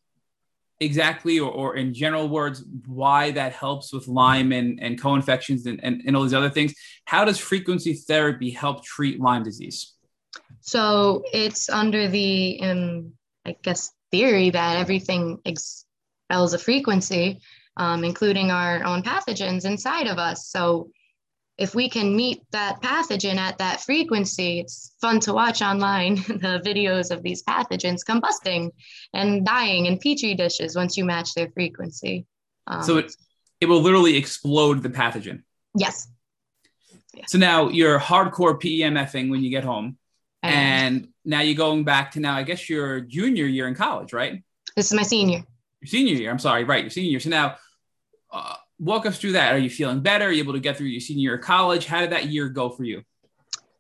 exactly, or, or in general words, why that helps with Lyme and, and co-infections and, and, and all these other things? How does frequency therapy help treat Lyme disease? So it's under the, um, I guess, theory that everything expels a frequency, um, including our own pathogens inside of us. So if we can meet that pathogen at that frequency, it's fun to watch online the videos of these pathogens combusting and dying in petri dishes once you match their frequency. Um, so it, it will literally explode the pathogen. Yes. So now you're hardcore PEMFing when you get home. And now you're going back to now, I guess your junior year in college, right? This is my senior. Your senior year. I'm sorry. Right. Your senior year. So now, uh, walk us through that. Are you feeling better? Are you able to get through your senior year of college? How did that year go for you?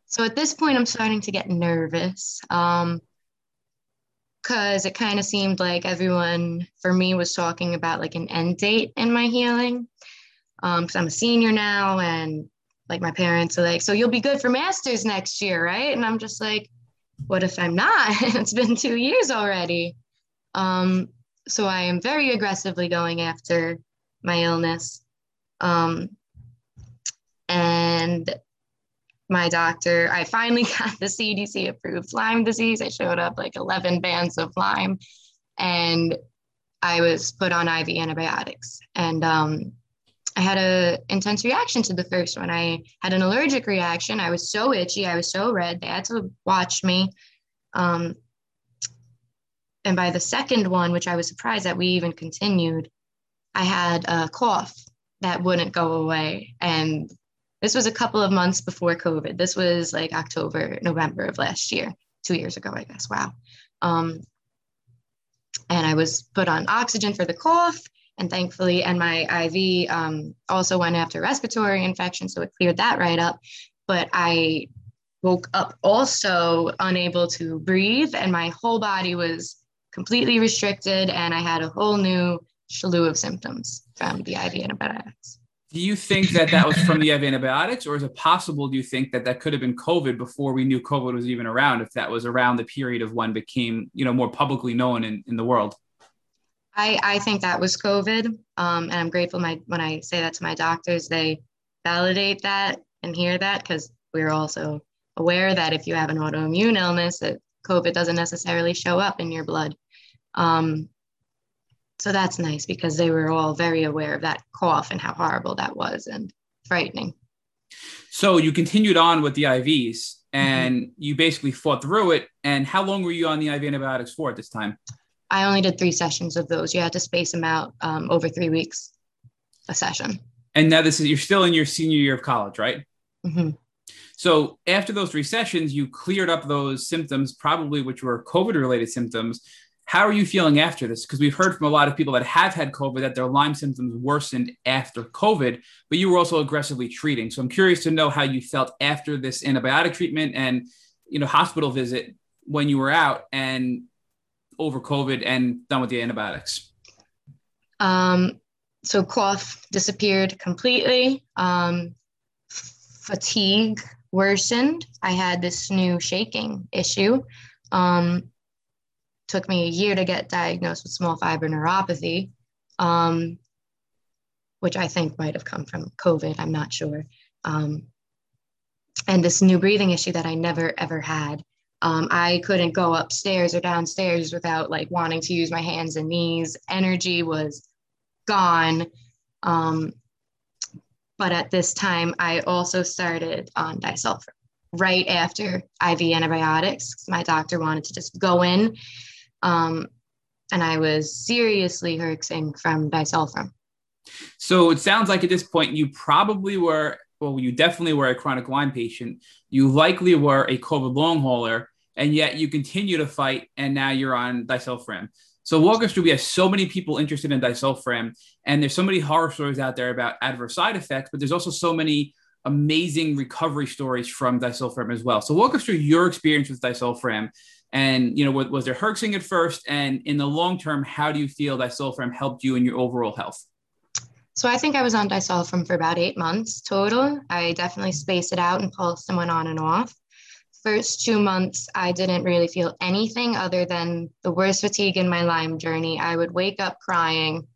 So at this point, I'm starting to get nervous because um, it kind of seemed like everyone for me was talking about like an end date in my healing. Because um, I'm a senior now, and like my parents are like, "So you'll be good for masters next year, right?" And I'm just like, "What if I'm not? it's been two years already." Um, so I am very aggressively going after my illness. Um, and my doctor, I finally got the CDC approved Lyme disease. I showed up like 11 bands of Lyme and I was put on IV antibiotics. And um, I had a intense reaction to the first one. I had an allergic reaction. I was so itchy. I was so red. They had to watch me. Um, and by the second one, which I was surprised that we even continued, I had a cough that wouldn't go away. And this was a couple of months before COVID. This was like October, November of last year, two years ago, I guess. Wow. Um, and I was put on oxygen for the cough. And thankfully, and my IV um, also went after respiratory infection. So it cleared that right up. But I woke up also unable to breathe, and my whole body was completely restricted. And I had a whole new slew of symptoms from the IV antibiotics. Do you think that that was from the IV antibiotics, or is it possible? Do you think that that could have been COVID before we knew COVID was even around? If that was around the period of when became, you know, more publicly known in, in the world. I, I think that was COVID, um, and I'm grateful. My when I say that to my doctors, they validate that and hear that because we're also aware that if you have an autoimmune illness, that COVID doesn't necessarily show up in your blood. Um, so that's nice because they were all very aware of that cough and how horrible that was and frightening. So you continued on with the IVs and mm-hmm. you basically fought through it. And how long were you on the IV antibiotics for at this time? I only did three sessions of those. You had to space them out um, over three weeks a session. And now this is you're still in your senior year of college, right? Mm-hmm. So after those three sessions, you cleared up those symptoms, probably which were COVID related symptoms How are you feeling after this? Because we've heard from a lot of people that have had COVID that their Lyme symptoms worsened after COVID, but you were also aggressively treating. So I'm curious to know how you felt after this antibiotic treatment and you know hospital visit when you were out and over COVID and done with the antibiotics. Um, so cough disappeared completely. Um, fatigue worsened. I had this new shaking issue. Um, took me a year to get diagnosed with small fiber neuropathy, um, which I think might have come from COVID. I'm not sure. Um, and this new breathing issue that I never ever had. Um, I couldn't go upstairs or downstairs without like wanting to use my hands and knees. Energy was gone. Um, but at this time, I also started on disulfiram right after IV antibiotics. My doctor wanted to just go in, um, and I was seriously herxing from disulfiram. So it sounds like at this point you probably were, well, you definitely were a chronic Lyme patient. You likely were a COVID long hauler, and yet you continue to fight, and now you're on disulfiram. So walk us through. We have so many people interested in disulfiram, and there's so many horror stories out there about adverse side effects, but there's also so many amazing recovery stories from disulfiram as well. So walk us through your experience with disulfiram, and you know, was, was there herxing at first, and in the long term, how do you feel disulfiram helped you in your overall health? So I think I was on disulfiram for about eight months total. I definitely spaced it out and pulsed and went on and off first two months, I didn't really feel anything other than the worst fatigue in my Lyme journey. I would wake up crying,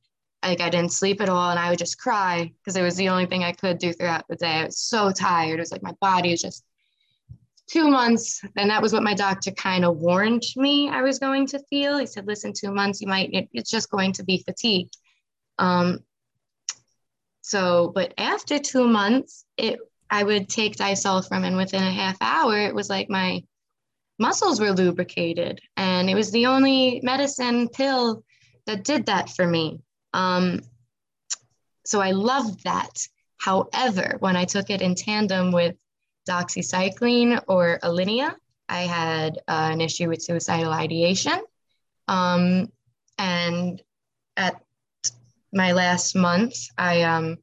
like I didn't sleep at all, and I would just cry because it was the only thing I could do throughout the day. I was so tired. It was like my body was just two months. And that was what my doctor kind of warned me I was going to feel. He said, listen, two months, you might, it, it's just going to be fatigue. Um, so, but after two months, it I would take disulfiram, and within a half hour, it was like my muscles were lubricated. And it was the only medicine pill that did that for me. Um, so I loved that. However, when I took it in tandem with doxycycline or Alinia, I had uh, an issue with suicidal ideation. Um, and at my last month, I um,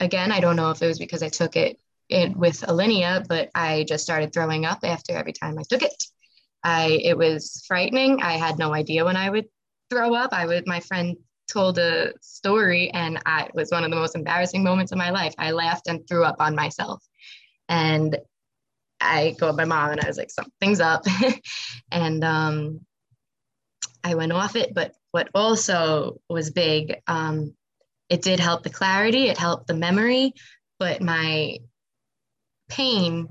again, I don't know if it was because I took it, it with Alinia, but I just started throwing up after every time I took it. I it was frightening. I had no idea when I would throw up. I would my friend told a story and I, it was one of the most embarrassing moments of my life. I laughed and threw up on myself. And I called my mom and I was like, something's up. and um, I went off it. But what also was big, um, it did help the clarity, it helped the memory, but my pain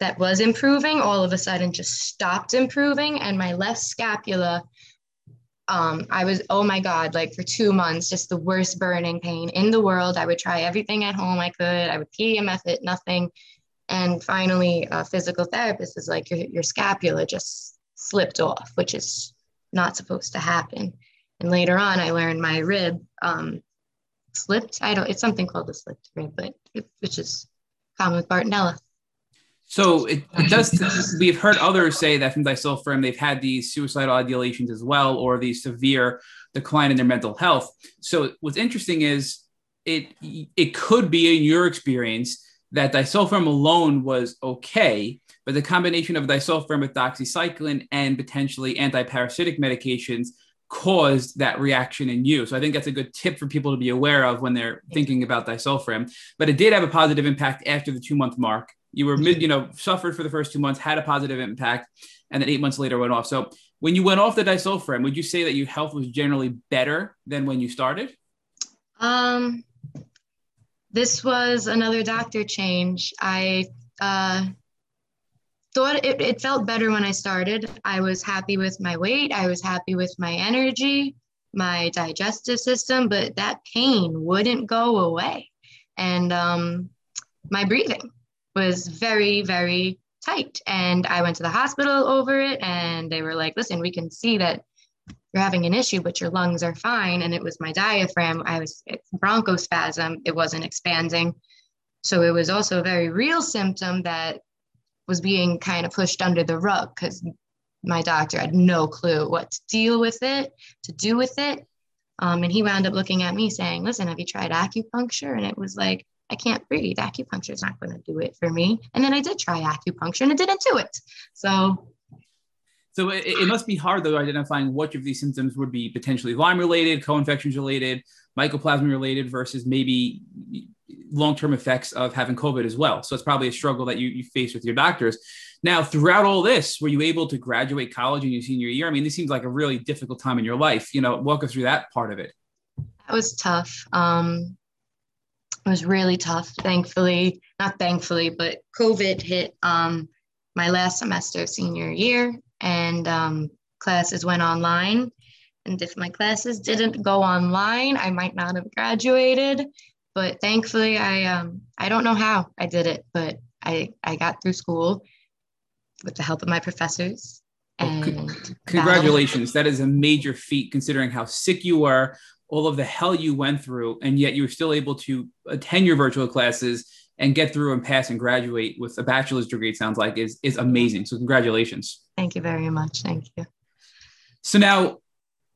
that was improving all of a sudden just stopped improving. And my left scapula, um, I was, oh my God, like for two months, just the worst burning pain in the world. I would try everything at home I could. I would PEMF it, nothing. And finally, a physical therapist is like, your, your scapula just slipped off, which is not supposed to happen. And later on, I learned my rib um, slipped. I don't. It's something called the slipped rib, but it, which is common with Bartonella. So it, it does. we've heard others say that from disulfiram they've had these suicidal ideations as well, or the severe decline in their mental health. So what's interesting is it it could be in your experience that disulfiram alone was okay, but the combination of disulfiram with doxycycline and potentially antiparasitic medications caused that reaction in you. So I think that's a good tip for people to be aware of when they're thinking about disulfiram. But it did have a positive impact after the two month mark. You were mid, you know, suffered for the first two months, had a positive impact, and then eight months later went off. So when you went off the disulfiram, would you say that your health was generally better than when you started? Um, this was another doctor change. I uh, thought it, it felt better when I started. I was happy with my weight, I was happy with my energy, my digestive system, but that pain wouldn't go away. And um, my breathing was very, very tight. And I went to the hospital over it, and they were like, listen, we can see that you're having an issue, but your lungs are fine. And it was my diaphragm. I was bronchospasm. It wasn't expanding. So it was also a very real symptom that was being kind of pushed under the rug because my doctor had no clue what to deal with it, to do with it. Um, and he wound up looking at me saying, Listen, have you tried acupuncture? And it was like, I can't breathe. Acupuncture is not going to do it for me. And then I did try acupuncture and it didn't do it. So, so it, it must be hard though identifying which of these symptoms would be potentially Lyme related, co-infections related, mycoplasma related versus maybe long-term effects of having COVID as well. So it's probably a struggle that you, you face with your doctors. Now, throughout all this, were you able to graduate college in your senior year? I mean, this seems like a really difficult time in your life. You know, walk us through that part of it. That was tough. Um, it was really tough. Thankfully, not thankfully, but COVID hit um, my last semester of senior year, and um, classes went online. And if my classes didn't go online, I might not have graduated. But thankfully, I um, I don't know how I did it, but I I got through school with the help of my professors. And congratulations. That is a major feat considering how sick you were, all of the hell you went through, and yet you were still able to attend your virtual classes and get through and pass and graduate with a bachelor's degree, it sounds like is, is amazing. So congratulations. Thank you very much. Thank you. So now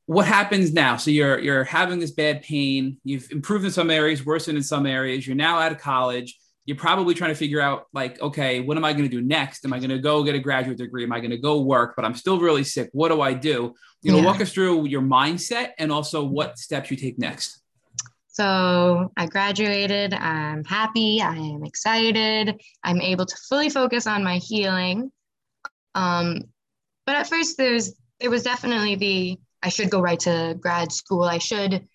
what happens now? So you're you're having this bad pain, you've improved in some areas, worsened in some areas, you're now out of college you're probably trying to figure out like okay what am i going to do next am i going to go get a graduate degree am i going to go work but i'm still really sick what do i do you know yeah. walk us through your mindset and also what steps you take next so i graduated i'm happy i am excited i'm able to fully focus on my healing um, but at first there's there was definitely the i should go right to grad school i should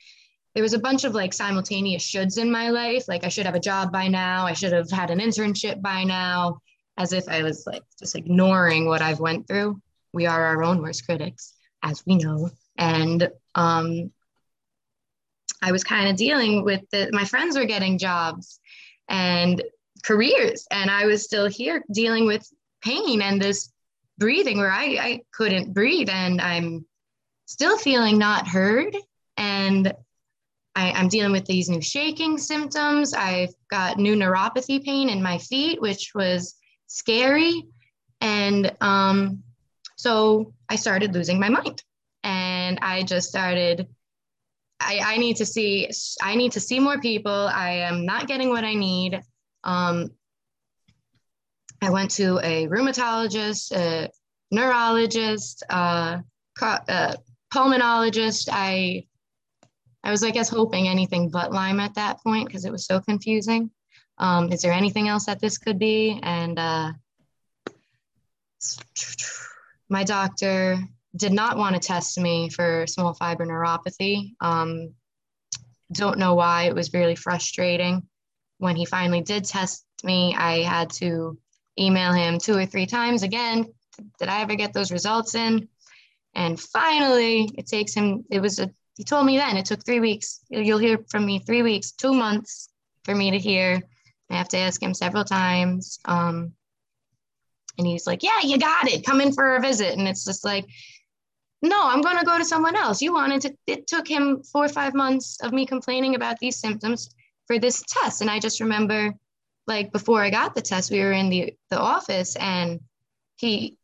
there was a bunch of like simultaneous shoulds in my life. Like I should have a job by now. I should have had an internship by now, as if I was like just ignoring what I've went through. We are our own worst critics, as we know. And um, I was kind of dealing with the, my friends were getting jobs and careers, and I was still here dealing with pain and this breathing where I, I couldn't breathe, and I'm still feeling not heard. And I, am dealing with these new shaking symptoms. I've got new neuropathy pain in my feet, which was scary. And um, so I started losing my mind. And I just started, I, I need to see, I need to see more people. I am not getting what I need. Um, I went to a rheumatologist, a neurologist, uh, pulmonologist. I I was, I guess, hoping anything but Lyme at that point because it was so confusing. Um, is there anything else that this could be? And uh, my doctor did not want to test me for small fiber neuropathy. Um, don't know why. It was really frustrating. When he finally did test me, I had to email him two or three times again. Did I ever get those results in? And finally, it takes him, it was a he told me then it took three weeks. You'll hear from me three weeks, two months for me to hear. I have to ask him several times. Um, and he's like, Yeah, you got it. Come in for a visit. And it's just like, No, I'm going to go to someone else. You wanted to, it took him four or five months of me complaining about these symptoms for this test. And I just remember, like, before I got the test, we were in the, the office and he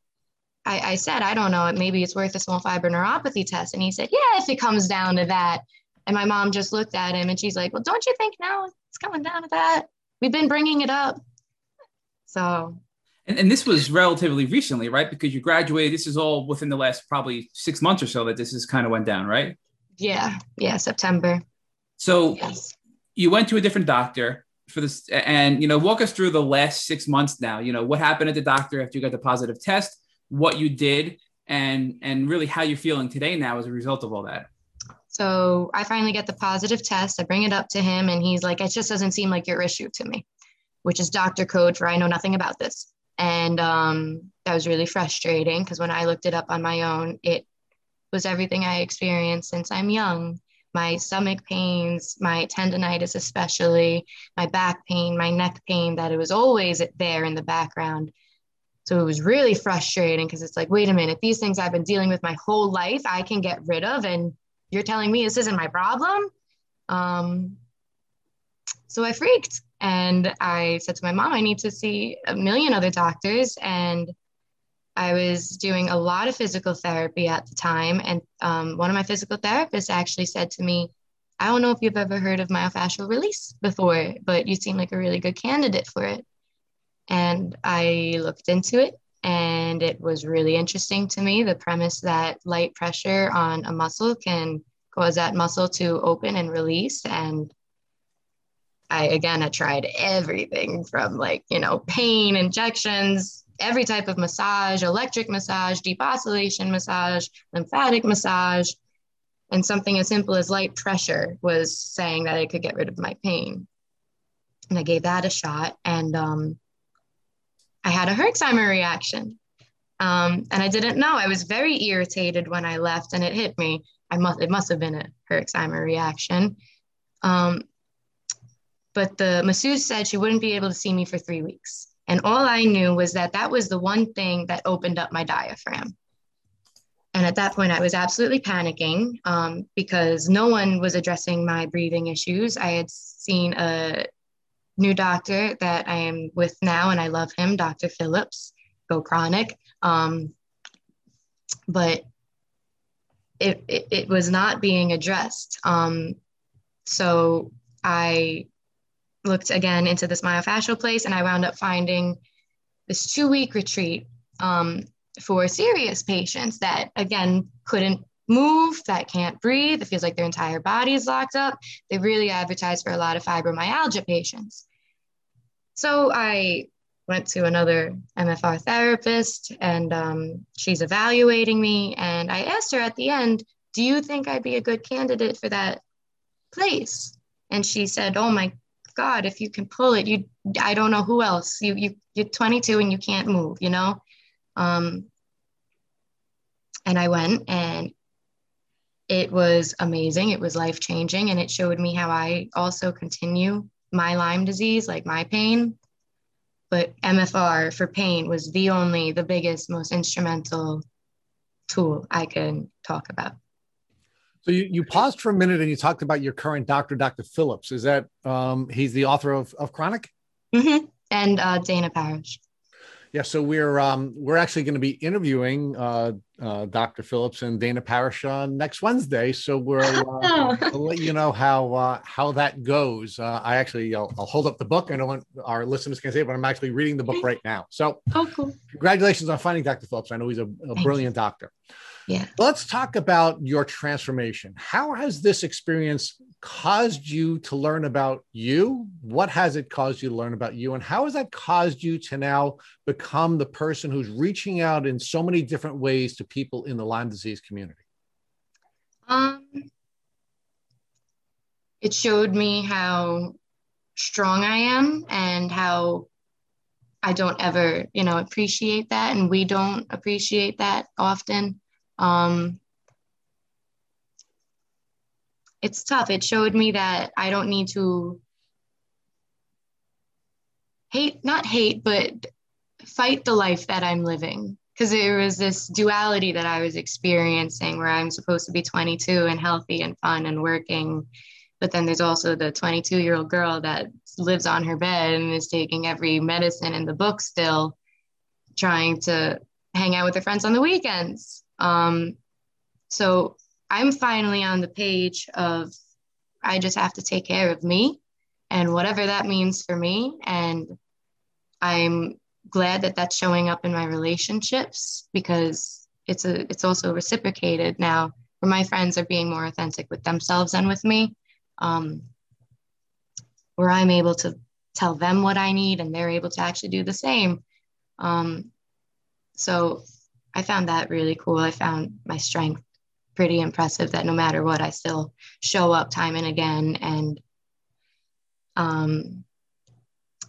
I, I said, I don't know, maybe it's worth a small fiber neuropathy test. And he said, Yeah, if it comes down to that. And my mom just looked at him and she's like, Well, don't you think now it's coming down to that? We've been bringing it up. So. And, and this was relatively recently, right? Because you graduated. This is all within the last probably six months or so that this has kind of went down, right? Yeah. Yeah. September. So yes. you went to a different doctor for this and you know walk us through the last six months now you know what happened at the doctor after you got the positive test what you did and and really how you're feeling today now as a result of all that so i finally get the positive test i bring it up to him and he's like it just doesn't seem like your issue to me which is doctor code for i know nothing about this and um, that was really frustrating because when i looked it up on my own it was everything i experienced since i'm young. My stomach pains my tendonitis especially my back pain my neck pain that it was always there in the background. So it was really frustrating because it's like, wait a minute, these things I've been dealing with my whole life, I can get rid of, and you're telling me this isn't my problem. Um, so I freaked and I said to my mom, I need to see a million other doctors. And I was doing a lot of physical therapy at the time. And um, one of my physical therapists actually said to me, I don't know if you've ever heard of myofascial release before, but you seem like a really good candidate for it. And I looked into it and it was really interesting to me the premise that light pressure on a muscle can cause that muscle to open and release. And I, again, I tried everything from like, you know, pain, injections, every type of massage, electric massage, deep oscillation massage, lymphatic massage. And something as simple as light pressure was saying that I could get rid of my pain. And I gave that a shot. And um, I had a Herxheimer reaction. Um, and I didn't know. I was very irritated when I left and it hit me. I must, it must have been a Herxheimer reaction. Um, but the masseuse said she wouldn't be able to see me for three weeks. And all I knew was that that was the one thing that opened up my diaphragm. And at that point, I was absolutely panicking um, because no one was addressing my breathing issues. I had seen a new doctor that I am with now, and I love him, Dr. Phillips, go chronic. Um, but it, it, it, was not being addressed. Um, so I looked again into this myofascial place, and I wound up finding this two week retreat um, for serious patients that, again, couldn't move, that can't breathe. It feels like their entire body is locked up. They really advertise for a lot of fibromyalgia patients. So I went to another MFR therapist and um, she's evaluating me. And I asked her at the end, Do you think I'd be a good candidate for that place? And she said, Oh my God, if you can pull it, you I don't know who else. You you you're 22 and you can't move, you know? Um, and I went and it was amazing. It was life changing. And it showed me how I also continue my Lyme disease, like my pain. But MFR for pain was the only, the biggest, most instrumental tool I can talk about. So you, you paused for a minute and you talked about your current doctor, Dr. Phillips. Is that um, he's the author of, of Chronic? Mm-hmm. And uh, Dana Parish. Yeah, so we're um, we're actually going to be interviewing uh, uh, Dr. Phillips and Dana Parish uh, next Wednesday. So we're uh, oh. will let you know how uh, how that goes. Uh, I actually I'll, I'll, hold up the book. I don't want our listeners can say, but I'm actually reading the book right now. So oh, cool. congratulations on finding Dr. Phillips. I know he's a, a brilliant doctor. Yeah. Let's talk about your transformation. How has this experience caused you to learn about you? What has it caused you to learn about you? And how has that caused you to now become the person who's reaching out in so many different ways to people in the Lyme disease community? Um, it showed me how strong I am and how I don't ever, you know, appreciate that. And we don't appreciate that often. Um, it's tough. It showed me that I don't need to hate, not hate, but fight the life that I'm living. Because there was this duality that I was experiencing where I'm supposed to be 22 and healthy and fun and working. But then there's also the 22 year old girl that lives on her bed and is taking every medicine in the book still, trying to hang out with her friends on the weekends. Um, so I'm finally on the page of I just have to take care of me and whatever that means for me. And I'm glad that that's showing up in my relationships because it's a it's also reciprocated now where my friends are being more authentic with themselves and with me um, where i'm able to tell them what i need and they're able to actually do the same um, so I found that really cool. I found my strength pretty impressive that no matter what, I still show up time and again. And um,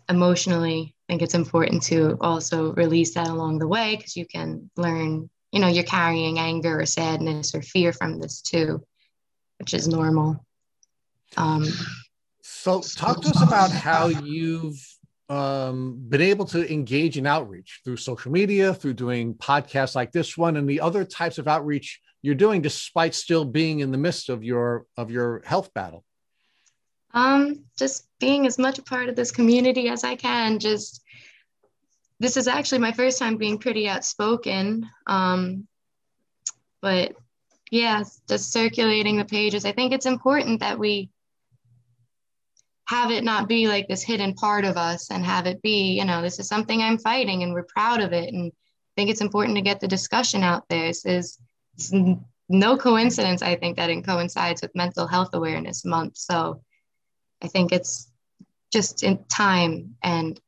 emotionally, I think it's important to also release that along the way because you can learn, you know, you're carrying anger or sadness or fear from this too, which is normal. Um, so, talk to us about how you've um, been able to engage in outreach through social media, through doing podcasts like this one, and the other types of outreach you're doing, despite still being in the midst of your of your health battle? Um, just being as much a part of this community as I can. Just this is actually my first time being pretty outspoken. Um, but yeah, just circulating the pages. I think it's important that we have it not be like this hidden part of us and have it be, you know, this is something I'm fighting and we're proud of it. And I think it's important to get the discussion out there. This is no coincidence, I think, that it coincides with Mental Health Awareness Month. So I think it's just in time and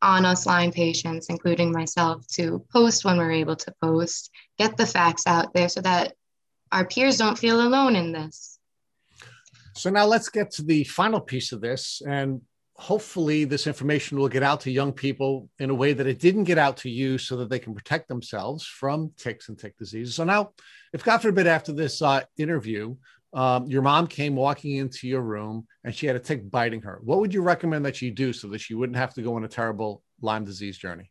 on us Lyme patients, including myself, to post when we're able to post, get the facts out there so that our peers don't feel alone in this. So now let's get to the final piece of this. And hopefully, this information will get out to young people in a way that it didn't get out to you so that they can protect themselves from ticks and tick disease. So now, if God forbid, after this uh, interview, um, your mom came walking into your room and she had a tick biting her, what would you recommend that she do so that she wouldn't have to go on a terrible Lyme disease journey?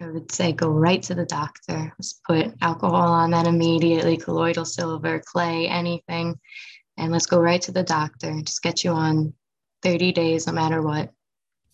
I would say go right to the doctor. Just put alcohol on that immediately, colloidal silver, clay, anything. And let's go right to the doctor. Just get you on 30 days, no matter what.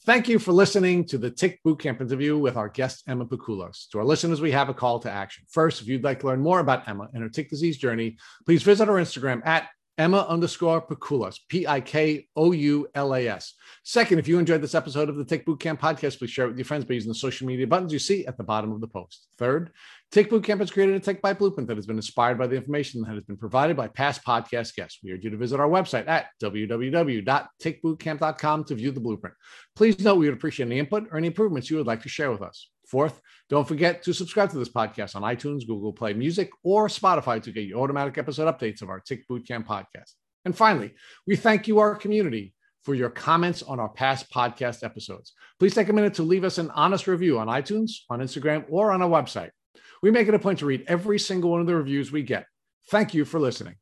Thank you for listening to the Tick Bootcamp interview with our guest, Emma Pikoulas. To our listeners, we have a call to action. First, if you'd like to learn more about Emma and her tick disease journey, please visit our Instagram at Emma underscore Pikoulas, P I K O U L A S. Second, if you enjoyed this episode of the Tick Bootcamp podcast, please share it with your friends by using the social media buttons you see at the bottom of the post. Third, Bootcamp has created a Tick Bite Blueprint that has been inspired by the information that has been provided by past podcast guests. We urge you to visit our website at www.tickbootcamp.com to view the blueprint. Please note we would appreciate any input or any improvements you would like to share with us. Fourth, don't forget to subscribe to this podcast on iTunes, Google Play Music, or Spotify to get your automatic episode updates of our Tick Bootcamp podcast. And finally, we thank you, our community, for your comments on our past podcast episodes. Please take a minute to leave us an honest review on iTunes, on Instagram, or on our website. We make it a point to read every single one of the reviews we get. Thank you for listening.